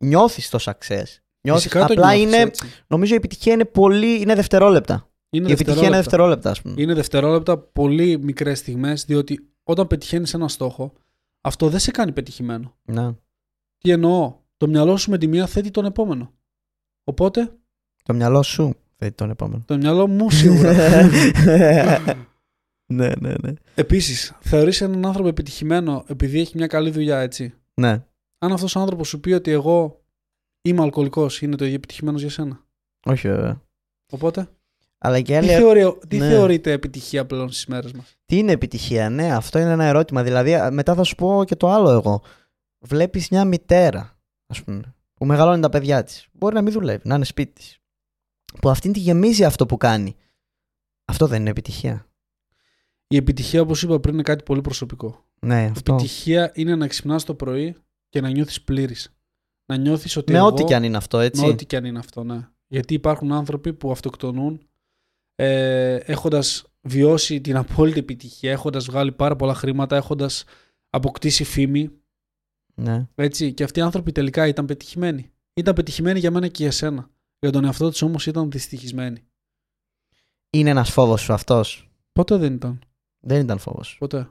[SPEAKER 2] νιώθεις το success. Νιώθεις, απλά είναι, νομίζω η επιτυχία είναι πολύ, είναι δευτερόλεπτα. Είναι η επιτυχία είναι δευτερόλεπτα, ας πούμε.
[SPEAKER 1] Είναι δευτερόλεπτα, πολύ μικρές στιγμές, διότι όταν πετυχαίνεις ένα στόχο, αυτό δεν σε κάνει πετυχημένο.
[SPEAKER 2] Ναι.
[SPEAKER 1] Τι εννοώ, το μυαλό σου με τη μία θέτει τον επόμενο. Οπότε.
[SPEAKER 2] Το μυαλό σου θέτει τον επόμενο.
[SPEAKER 1] Το μυαλό μου σίγουρα.
[SPEAKER 2] ναι, ναι, ναι.
[SPEAKER 1] Επίσης, θεωρείς έναν άνθρωπο επιτυχημένο επειδή έχει μια καλή δουλειά, έτσι;
[SPEAKER 2] Ναι.
[SPEAKER 1] Αν αυτός ο άνθρωπος σου πει ότι εγώ είμαι αλκοολικός, είναι το ίδιο επιτυχημένος για σένα;
[SPEAKER 2] Όχι, βέβαια.
[SPEAKER 1] Οπότε;
[SPEAKER 2] Αλλά και
[SPEAKER 1] τι, θεωρεί, τι ναι. θεωρείται επιτυχία πλέον στις μέρες μας;
[SPEAKER 2] Τι είναι επιτυχία, ναι, αυτό είναι ένα ερώτημα. Δηλαδή, μετά θα σου πω και το άλλο εγώ. Βλέπεις μια μητέρα, ας πούμε, που μεγαλώνει τα παιδιά της. Μπορεί να μην δουλεύει, να είναι σπίτι τη. που αυτήν τη γεμίζει αυτό που κάνει. Αυτό δεν είναι επιτυχία.
[SPEAKER 1] Η επιτυχία, όπως είπα πριν, είναι κάτι πολύ προσωπικό.
[SPEAKER 2] Ναι,
[SPEAKER 1] Η
[SPEAKER 2] αυτό.
[SPEAKER 1] επιτυχία είναι να ξυπνάς το πρωί και να νιώθεις πλήρης. Να νιώθεις ότι.
[SPEAKER 2] Με
[SPEAKER 1] εγώ-
[SPEAKER 2] ό,τι και αν είναι αυτό, έτσι.
[SPEAKER 1] Με ό,τι και αν είναι αυτό, ναι. Γιατί υπάρχουν άνθρωποι που αυτοκτονούν ε, έχοντας βιώσει την απόλυτη επιτυχία, έχοντας βγάλει πάρα πολλά χρήματα, έχοντας αποκτήσει φήμη.
[SPEAKER 2] Ναι.
[SPEAKER 1] Έτσι, και αυτοί οι άνθρωποι τελικά ήταν πετυχημένοι. Ήταν πετυχημένοι για μένα και για σένα. Για τον εαυτό τους όμως ήταν δυστυχισμένοι.
[SPEAKER 2] Είναι ένας φόβος σου αυτός;
[SPEAKER 1] Ποτέ δεν ήταν.
[SPEAKER 2] Δεν ήταν φόβος.
[SPEAKER 1] Ποτέ.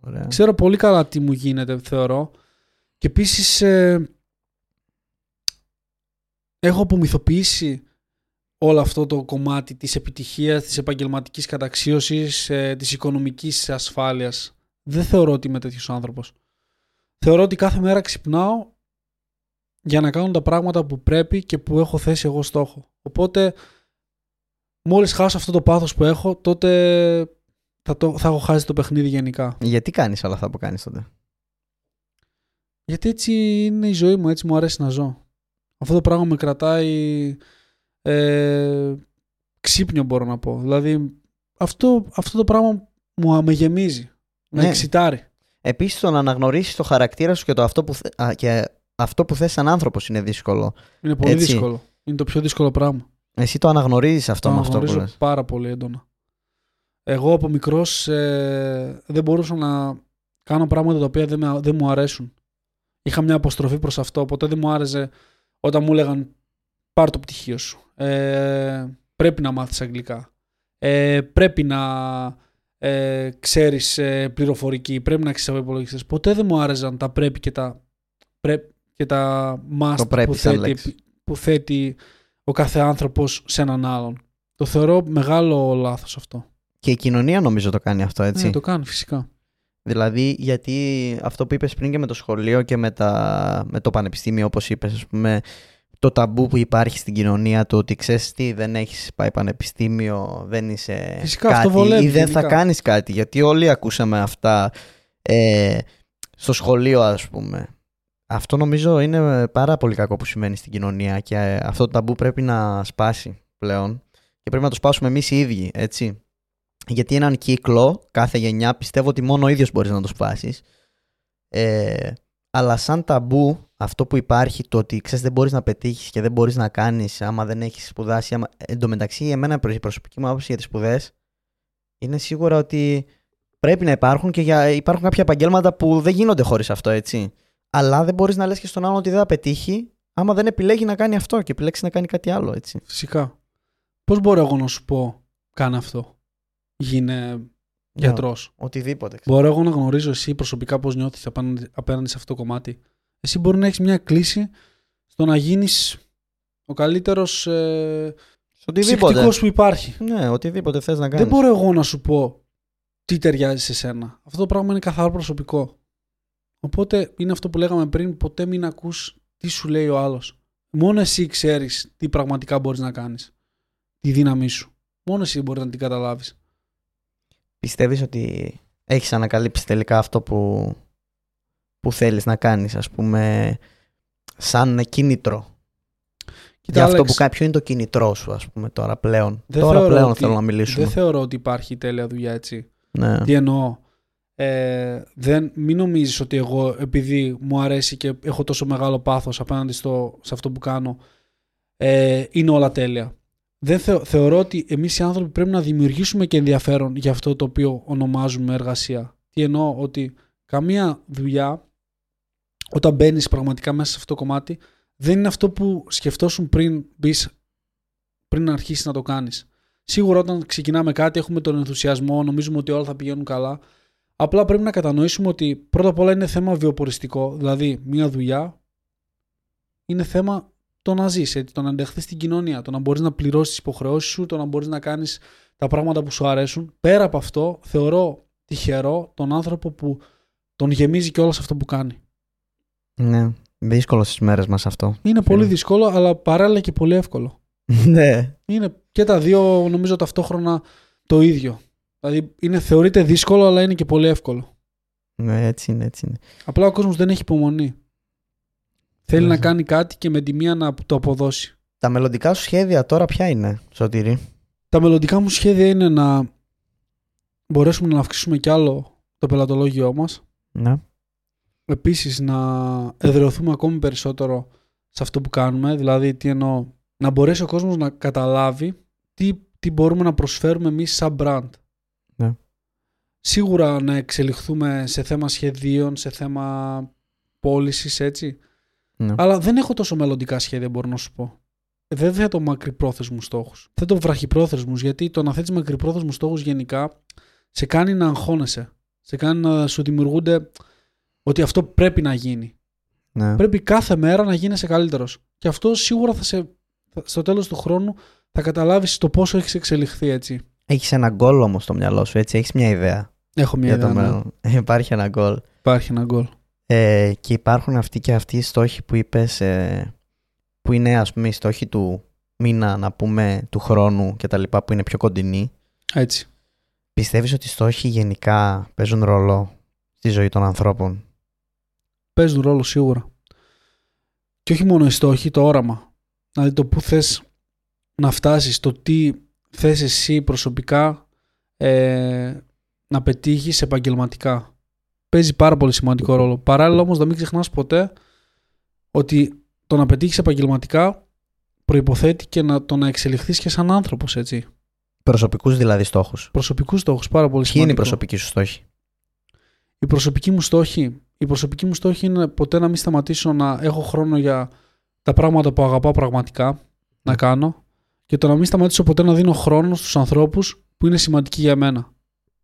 [SPEAKER 2] Ωραία.
[SPEAKER 1] Ξέρω πολύ καλά τι μου γίνεται, θεωρώ. Και επίσης έχω απομυθοποιήσει όλο αυτό το κομμάτι της επιτυχίας, της επαγγελματικής καταξίωσης, ε, της οικονομικής ασφάλειας. Δεν θεωρώ ότι είμαι τέτοιος άνθρωπος. Θεωρώ ότι κάθε μέρα ξυπνάω για να κάνω τα πράγματα που πρέπει και που έχω θέσει εγώ στόχο. Οπότε, μόλις χάσω αυτό το πάθος που έχω, τότε θα, το, θα έχω χάσει το παιχνίδι γενικά.
[SPEAKER 2] Γιατί κάνεις όλα αυτά που κάνεις τότε;
[SPEAKER 1] Γιατί έτσι είναι η ζωή μου, έτσι μου αρέσει να ζω. Αυτό το πράγμα με κρατάει ε, ξύπνιο μπορώ να πω. Δηλαδή αυτό, αυτό το πράγμα μου με γεμίζει. Με
[SPEAKER 2] Ναι.
[SPEAKER 1] εξητάρει.
[SPEAKER 2] Επίσης, το να αναγνωρίσεις το χαρακτήρα σου και, το αυτό, που θε... α, και αυτό που θες σαν άνθρωπος είναι δύσκολο.
[SPEAKER 1] Είναι πολύ
[SPEAKER 2] Έτσι.
[SPEAKER 1] δύσκολο. Είναι το πιο δύσκολο πράγμα.
[SPEAKER 2] Εσύ το αναγνωρίζεις αυτό
[SPEAKER 1] το
[SPEAKER 2] με αυτό που
[SPEAKER 1] αναγνωρίζω
[SPEAKER 2] λες.
[SPEAKER 1] πάρα πολύ έντονα. Εγώ από μικρός ε, δεν μπορούσα να κάνω πράγματα τα οποία δεν, με- δεν μου αρέσουν. Είχα μια αποστροφή προς αυτό, ποτέ δεν μου άρεσε όταν μου έλεγαν πάρ το πτυχίο σου. Ε, πρέπει να μάθεις αγγλικά. Ε, πρέπει να ε, ξέρεις ε, πληροφορική, πρέπει να ξέρεις από υπολογιστές. Ποτέ δεν μου άρεσαν τα πρέπει και τα, πρέ, και τα must
[SPEAKER 2] Το πρέπει
[SPEAKER 1] που,
[SPEAKER 2] σαν
[SPEAKER 1] θέτει,
[SPEAKER 2] λέξη.
[SPEAKER 1] που θέτει ο κάθε άνθρωπος σε έναν άλλον. Το θεωρώ μεγάλο λάθος αυτό.
[SPEAKER 2] Και η κοινωνία νομίζω το κάνει αυτό, έτσι.
[SPEAKER 1] Ναι, το κάνει φυσικά.
[SPEAKER 2] Δηλαδή, γιατί αυτό που είπες πριν και με το σχολείο και με, τα... με το πανεπιστήμιο, όπως είπες, ας πούμε, το ταμπού που υπάρχει στην κοινωνία, το ότι ξέρεις τι, δεν έχεις πάει πανεπιστήμιο, δεν είσαι
[SPEAKER 1] Φυσικά,
[SPEAKER 2] κάτι
[SPEAKER 1] αυτό βολεύει
[SPEAKER 2] ή δεν
[SPEAKER 1] γενικά.
[SPEAKER 2] θα κάνεις κάτι. Γιατί όλοι ακούσαμε αυτά ε, στο σχολείο, ας πούμε. Αυτό νομίζω είναι πάρα πολύ κακό που σημαίνει στην κοινωνία και ε, αυτό το ταμπού πρέπει να σπάσει πλέον και πρέπει να το σπάσουμε εμείς οι ίδιοι, έτσι. Γιατί έναν κύκλο, κάθε γενιά, πιστεύω ότι μόνο ο ίδιος μπορείς να το σπάσεις. Ε, αλλά σαν ταμπού, αυτό που υπάρχει, το ότι ξέρεις δεν μπορείς να πετύχεις και δεν μπορείς να κάνεις άμα δεν έχεις σπουδάσει. Άμα... Εν τω μεταξύ, εμένα η προσωπική μου άποψη για τις σπουδές είναι σίγουρα ότι πρέπει να υπάρχουν και για... υπάρχουν κάποια επαγγέλματα που δεν γίνονται χωρίς αυτό, έτσι. Αλλά δεν μπορείς να λες και στον άλλον ότι δεν θα πετύχει άμα δεν επιλέγει να κάνει αυτό και επιλέξει να κάνει κάτι άλλο, έτσι.
[SPEAKER 1] Φυσικά. Πώς μπορώ εγώ να σου πω κάνε αυτό. Γίνε γιατρός.
[SPEAKER 2] Οτιδήποτε.
[SPEAKER 1] Μπορώ εγώ να γνωρίζω εσύ προσωπικά πώς νιώθεις απέναντι, απέναντι σε αυτό το κομμάτι. Εσύ μπορεί να έχεις μια κλίση στο να γίνεις ο καλύτερος ε,
[SPEAKER 2] Οτιδήποτε.
[SPEAKER 1] ψυχτικός που υπάρχει.
[SPEAKER 2] Ναι, οτιδήποτε θες να κάνεις.
[SPEAKER 1] Δεν μπορώ εγώ να σου πω τι ταιριάζει σε σένα. Αυτό το πράγμα είναι καθαρό προσωπικό. Οπότε είναι αυτό που λέγαμε πριν, ποτέ μην ακούς τι σου λέει ο άλλος. Μόνο εσύ ξέρεις τι πραγματικά μπορείς να κάνεις. Τη δύναμή σου. Μόνο εσύ μπορείς να την καταλάβεις.
[SPEAKER 2] Πιστεύεις ότι έχεις ανακαλύψει τελικά αυτό που, που θέλεις να κάνεις, ας πούμε, σαν κίνητρο;
[SPEAKER 1] Κοίτα,
[SPEAKER 2] Για αυτό
[SPEAKER 1] Άλεξ,
[SPEAKER 2] που κάνει, ποιο είναι το κίνητρό σου, ας πούμε, τώρα πλέον.
[SPEAKER 1] Δεν
[SPEAKER 2] τώρα
[SPEAKER 1] θεωρώ
[SPEAKER 2] πλέον
[SPEAKER 1] ότι-
[SPEAKER 2] θέλω να μιλήσουμε.
[SPEAKER 1] Δεν θεωρώ ότι υπάρχει τέλεια δουλειά έτσι.
[SPEAKER 2] Ναι.
[SPEAKER 1] Τι εννοώ; Ε, δεν, μην νομίζεις ότι εγώ επειδή μου αρέσει και έχω τόσο μεγάλο πάθος απέναντι στο, σε αυτό που κάνω ε, είναι όλα τέλεια. Δεν θεω- θεωρώ ότι εμείς οι άνθρωποι πρέπει να δημιουργήσουμε και ενδιαφέρον για αυτό το οποίο ονομάζουμε εργασία. Τι εννοώ ότι καμία δουλειά όταν μπαίνεις πραγματικά μέσα σε αυτό το κομμάτι δεν είναι αυτό που σκεφτόσουν πριν μπεις, πριν αρχίσεις να το κάνεις. Σίγουρα όταν ξεκινάμε κάτι έχουμε τον ενθουσιασμό, νομίζουμε ότι όλα θα πηγαίνουν καλά. Απλά πρέπει να κατανοήσουμε ότι πρώτα απ' όλα είναι θέμα βιοποριστικό. Δηλαδή, μια δουλειά είναι θέμα το να ζεις, έτσι, το να ενταχθείς στην κοινωνία, το να μπορείς να πληρώσεις τις υποχρεώσεις σου, το να μπορείς να κάνεις τα πράγματα που σου αρέσουν. Πέρα από αυτό, θεωρώ τυχερό τον άνθρωπο που τον γεμίζει και όλα σε αυτό που κάνει.
[SPEAKER 2] ναι. Δύσκολος στις μέρες μας αυτό.
[SPEAKER 1] Είναι πολύ
[SPEAKER 2] Φίλε.
[SPEAKER 1] δύσκολο, αλλά παράλληλα και πολύ εύκολο.
[SPEAKER 2] ναι.
[SPEAKER 1] Είναι και τα δύο νομίζω ταυτόχρονα το ίδιο. Δηλαδή είναι, θεωρείται δύσκολο, αλλά είναι και πολύ εύκολο.
[SPEAKER 2] ναι, έτσι είναι, έτσι είναι.
[SPEAKER 1] Απλά ο κόσμος δεν έχει υπομονή. Θέλει
[SPEAKER 2] Ναι.
[SPEAKER 1] να κάνει κάτι και με τη μία να το αποδώσει.
[SPEAKER 2] Τα μελλοντικά σου σχέδια τώρα ποια είναι, Σωτήρη;
[SPEAKER 1] Τα μελλοντικά μου σχέδια είναι να μπορέσουμε να αυξήσουμε κι άλλο το πελατολόγιό μας.
[SPEAKER 2] Ναι.
[SPEAKER 1] Επίσης να εδραιωθούμε ακόμη περισσότερο σε αυτό που κάνουμε. Δηλαδή, τι εννοώ, να μπορέσει ο κόσμος να καταλάβει τι, τι μπορούμε να προσφέρουμε εμείς σαν brand.
[SPEAKER 2] Ναι.
[SPEAKER 1] Σίγουρα να εξελιχθούμε σε θέμα σχεδίων, σε θέμα πώλησης, έτσι.
[SPEAKER 2] Ναι.
[SPEAKER 1] Αλλά δεν έχω τόσο μελλοντικά σχέδια, μπορώ να σου πω. Δεν θέτω μακρυπρόθεσμους στόχους. Θέτω βραχυπρόθεσμους, γιατί το να θέτεις μακρυπρόθεσμους στόχους γενικά σε κάνει να αγχώνεσαι. Σε κάνει να σου δημιουργούνται ότι αυτό πρέπει να γίνει.
[SPEAKER 2] ναι.
[SPEAKER 1] Πρέπει κάθε μέρα να γίνεσαι καλύτερος. Και αυτό σίγουρα θα σε, θα- στο τέλος του χρόνου θα καταλάβεις το πόσο έχεις εξελιχθεί έτσι.
[SPEAKER 2] Έχεις ένα γκολ όμως στο μυαλό σου, έτσι. Έχεις μια ιδέα
[SPEAKER 1] Έχω μια
[SPEAKER 2] για το
[SPEAKER 1] ιδέα. ναι.
[SPEAKER 2] μέλλον. Υπάρχει ένα γκολ.
[SPEAKER 1] Υπάρχει ένα γκολ.
[SPEAKER 2] Ε, και υπάρχουν αυτοί και αυτοί οι στόχοι που είπες ε, που είναι ας πούμε οι στόχοι του μήνα να πούμε του χρόνου και τα λοιπά που είναι πιο κοντινοί
[SPEAKER 1] Έτσι.
[SPEAKER 2] πιστεύεις ότι οι στόχοι γενικά παίζουν ρόλο στη ζωή των ανθρώπων;
[SPEAKER 1] Παίζουν ρόλο σίγουρα. Και όχι μόνο οι στόχοι, το όραμα. Δηλαδή το που θες να φτάσεις, το τι θες εσύ προσωπικά ε, να πετύχεις επαγγελματικά. Παίζει πάρα πολύ σημαντικό ρόλο. Παράλληλα όμως να μην ξεχνάς ποτέ ότι το να πετύχεις επαγγελματικά προϋποθέτει και να, το να εξελιχθείς και σαν άνθρωπος, έτσι.
[SPEAKER 2] προσωπικούς δηλαδή στόχους
[SPEAKER 1] Προσωπικούς στόχους, πάρα πολύ
[SPEAKER 2] ποιοι είναι οι
[SPEAKER 1] σημαντικό.
[SPEAKER 2] προσωπικοί σου στόχοι;
[SPEAKER 1] Η προσωπική μου στόχη, η προσωπική μου στόχη είναι ποτέ να μην σταματήσω να έχω χρόνο για τα πράγματα που αγαπάω πραγματικά να κάνω και το να μην σταματήσω ποτέ να δίνω χρόνο στους ανθρώπους που είναι σημαντικοί για μένα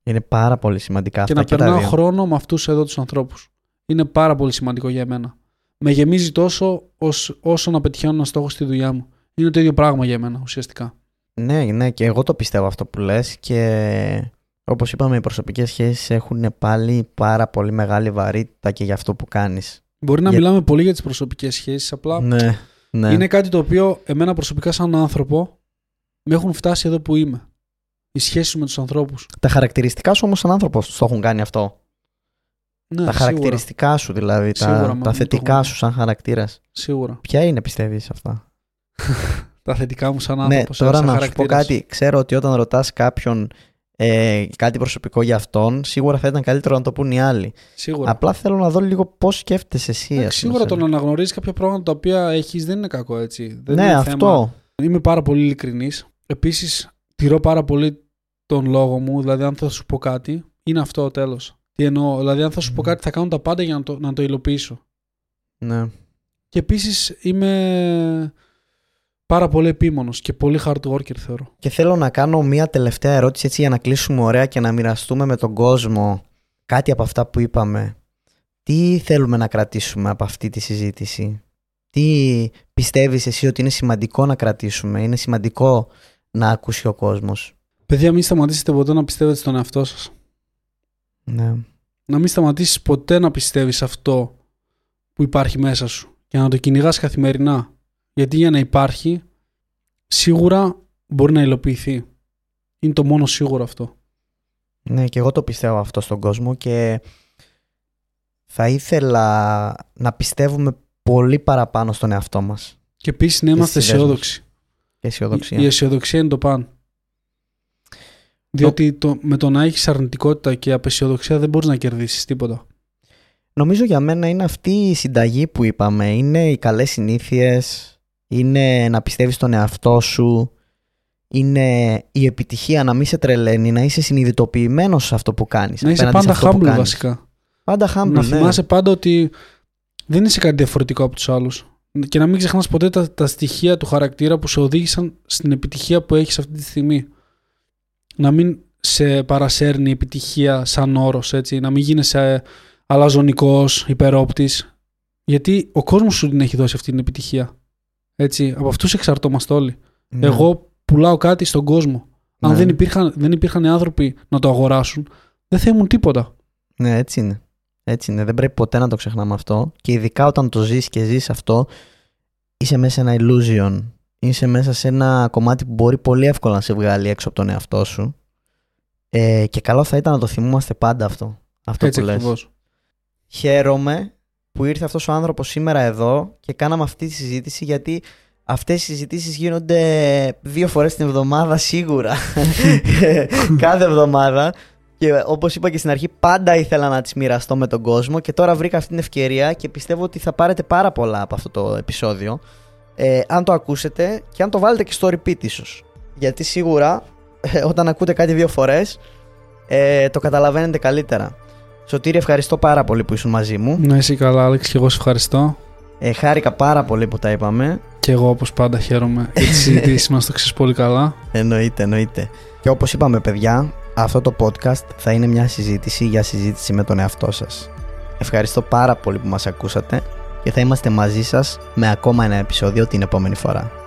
[SPEAKER 2] είναι πάρα πολύ σημαντικά
[SPEAKER 1] και
[SPEAKER 2] αυτά
[SPEAKER 1] να
[SPEAKER 2] και τα
[SPEAKER 1] περνάω
[SPEAKER 2] δύο
[SPEAKER 1] χρόνο με αυτούς εδώ τους ανθρώπους. Είναι πάρα πολύ σημαντικό για μένα. Με γεμίζει τόσο ως, όσο να πετυχαίνω ένα στόχο στη δουλειά μου. Είναι το ίδιο πράγμα για μένα ουσιαστικά.
[SPEAKER 2] ναι, ναι και εγώ το πιστεύω αυτό που λες και όπως είπαμε οι προσωπικές σχέσεις έχουν πάλι πάρα πολύ μεγάλη βαρύτητα και για αυτό που κάνεις
[SPEAKER 1] Μπορεί να
[SPEAKER 2] Για-
[SPEAKER 1] μιλάμε πολύ για τις προσωπικές σχέσεις, απλά
[SPEAKER 2] ναι, ναι.
[SPEAKER 1] Είναι κάτι το οποίο εμένα προσωπικά σαν άνθρωπο με έχουν φτάσει εδώ που είμαι. Οι σχέσεις με τους ανθρώπους.
[SPEAKER 2] Τα χαρακτηριστικά σου όμως σαν άνθρωπος το έχουν κάνει αυτό
[SPEAKER 1] Ναι,
[SPEAKER 2] τα χαρακτηριστικά σου δηλαδή,
[SPEAKER 1] Σίγουρα, μα
[SPEAKER 2] τα,
[SPEAKER 1] μου
[SPEAKER 2] τα
[SPEAKER 1] το
[SPEAKER 2] θετικά
[SPEAKER 1] έχουν-
[SPEAKER 2] σου σαν χαρακτήρας.
[SPEAKER 1] Σίγουρα.
[SPEAKER 2] Ποια είναι πιστεύεις αυτά;
[SPEAKER 1] Τα θετικά μου σαν
[SPEAKER 2] ναι,
[SPEAKER 1] άνθρωπος.
[SPEAKER 2] τώρα
[SPEAKER 1] σαν
[SPEAKER 2] να σου πω
[SPEAKER 1] χαρακτήρας.
[SPEAKER 2] κάτι. Ξέρω ότι όταν ρωτάς κάποιον ε, κάτι προσωπικό για αυτόν, σίγουρα θα ήταν καλύτερο να το πούν οι άλλοι.
[SPEAKER 1] Σίγουρα.
[SPEAKER 2] Απλά θέλω να δω λίγο πώς σκέφτεσαι εσύ.
[SPEAKER 1] Εντάξει,
[SPEAKER 2] ας πούμε,
[SPEAKER 1] σίγουρα
[SPEAKER 2] σε-
[SPEAKER 1] το να αναγνωρίζεις κάποια πράγματα τα οποία έχεις δεν είναι κακό έτσι. Δεν
[SPEAKER 2] Ναι,
[SPEAKER 1] είναι
[SPEAKER 2] αυτό.
[SPEAKER 1] Θέμα. Είμαι πάρα πολύ ειλικρινής. Επίσης, τηρώ πάρα πολύ τον λόγο μου. Δηλαδή, αν θα σου πω κάτι, είναι αυτό ο τέλος. Τι εννοώ. Δηλαδή, αν θα σου πω κάτι, θα κάνω τα πάντα για να το, να το υλοποιήσω.
[SPEAKER 2] Ναι.
[SPEAKER 1] Και επίσης είμαι πάρα πολύ επίμονος και πολύ hard worker θεωρώ.
[SPEAKER 2] Και θέλω να κάνω μία τελευταία ερώτηση έτσι για να κλείσουμε ωραία και να μοιραστούμε με τον κόσμο κάτι από αυτά που είπαμε. Τι θέλουμε να κρατήσουμε από αυτή τη συζήτηση; Τι πιστεύεις εσύ ότι είναι σημαντικό να κρατήσουμε; Είναι σημαντικό να ακούσει ο κόσμος.
[SPEAKER 1] Παιδιά, μην σταματήσετε ποτέ να πιστεύετε στον εαυτό σας.
[SPEAKER 2] Ναι.
[SPEAKER 1] Να μην σταματήσεις ποτέ να πιστεύεις αυτό που υπάρχει μέσα σου και να το κυνηγάς καθημερινά. Γιατί για να υπάρχει, σίγουρα μπορεί να υλοποιηθεί. Είναι το μόνο σίγουρο αυτό.
[SPEAKER 2] Ναι, και εγώ το πιστεύω αυτό στον κόσμο και θα ήθελα να πιστεύουμε πολύ παραπάνω στον εαυτό μας.
[SPEAKER 1] Και επίσης να
[SPEAKER 2] Και
[SPEAKER 1] είμαστε
[SPEAKER 2] στις ιδέες μας.
[SPEAKER 1] αισιόδοξοι.
[SPEAKER 2] Και αισιοδοξία.
[SPEAKER 1] Η αισιοδοξία είναι το παν. Διότι το, με το να έχεις αρνητικότητα και απεσιοδοξία δεν μπορείς να κερδίσεις τίποτα.
[SPEAKER 2] Νομίζω για μένα είναι αυτή η συνταγή που είπαμε. Είναι οι καλές συνήθειες, είναι να πιστεύεις στον εαυτό σου, είναι η επιτυχία να μην σε τρελαίνει, να είσαι συνειδητοποιημένος σε αυτό που κάνεις.
[SPEAKER 1] Να είσαι
[SPEAKER 2] απέναντι
[SPEAKER 1] πάντα
[SPEAKER 2] σε αυτό που
[SPEAKER 1] humble
[SPEAKER 2] κάνεις.
[SPEAKER 1] βασικά.
[SPEAKER 2] Πάντα humble,
[SPEAKER 1] να
[SPEAKER 2] ναι.
[SPEAKER 1] θυμάσαι πάντα ότι δεν είσαι κάτι διαφορετικό από τους άλλους. Και να μην ξεχνάς ποτέ τα, τα στοιχεία του χαρακτήρα που σε οδήγησαν στην επιτυχία που έχεις αυτή τη στιγμή. Να μην σε παρασέρνει η επιτυχία σαν όρος, έτσι. Να μην γίνεσαι αλαζονικός, υπερόπτης. Γιατί ο κόσμος σου την έχει δώσει αυτή την επιτυχία. Έτσι. Από αυτούς εξαρτώμαστε όλοι.
[SPEAKER 2] Ναι.
[SPEAKER 1] Εγώ πουλάω κάτι στον κόσμο. Αν
[SPEAKER 2] Ναι.
[SPEAKER 1] δεν, υπήρχαν, δεν υπήρχαν άνθρωποι να το αγοράσουν, δεν θα ήμουν τίποτα.
[SPEAKER 2] Ναι, έτσι είναι. Έτσι είναι. Δεν πρέπει ποτέ να το ξεχνάμε αυτό. Και ειδικά όταν το ζεις και ζεις αυτό, είσαι μέσα σε ένα illusion. Είσαι μέσα σε ένα κομμάτι που μπορεί πολύ εύκολα να σε βγάλει έξω από τον εαυτό σου. Ε, και καλό θα ήταν να το θυμούμαστε πάντα αυτό. Αυτό
[SPEAKER 1] Έτσι
[SPEAKER 2] που λες.
[SPEAKER 1] ακριβώς.
[SPEAKER 2] Χαίρομαι που ήρθε αυτός ο άνθρωπος σήμερα εδώ και κάναμε αυτή τη συζήτηση γιατί αυτές οι συζητήσεις γίνονται δύο φορές την εβδομάδα σίγουρα. Κάθε εβδομάδα. Και όπως είπα και στην αρχή, πάντα ήθελα να τις μοιραστώ με τον κόσμο και τώρα βρήκα αυτή την ευκαιρία και πιστεύω ότι θα πάρετε πάρα πολλά από αυτό το επεισόδιο. Ε, αν το ακούσετε και αν το βάλετε και στο repeat ίσως. Γιατί σίγουρα ε, όταν ακούτε κάτι δύο φορές ε, το καταλαβαίνετε καλύτερα. Σωτήρη, ευχαριστώ πάρα πολύ που ήσουν μαζί μου.
[SPEAKER 1] Να είσαι καλά, Άλεξ, και εγώ σε ευχαριστώ.
[SPEAKER 2] Ε, χάρηκα πάρα πολύ που τα είπαμε.
[SPEAKER 1] Και εγώ, όπως πάντα, χαίρομαι για τις συζητήσεις μας. Το ξέρεις πολύ καλά.
[SPEAKER 2] Εννοείται, εννοείται. Και όπως είπαμε, παιδιά, αυτό το podcast θα είναι μια συζήτηση για συζήτηση με τον εαυτό σας. Ευχαριστώ πάρα πολύ που μας ακούσατε και θα είμαστε μαζί σας με ακόμα ένα επεισόδιο την επόμενη φορά.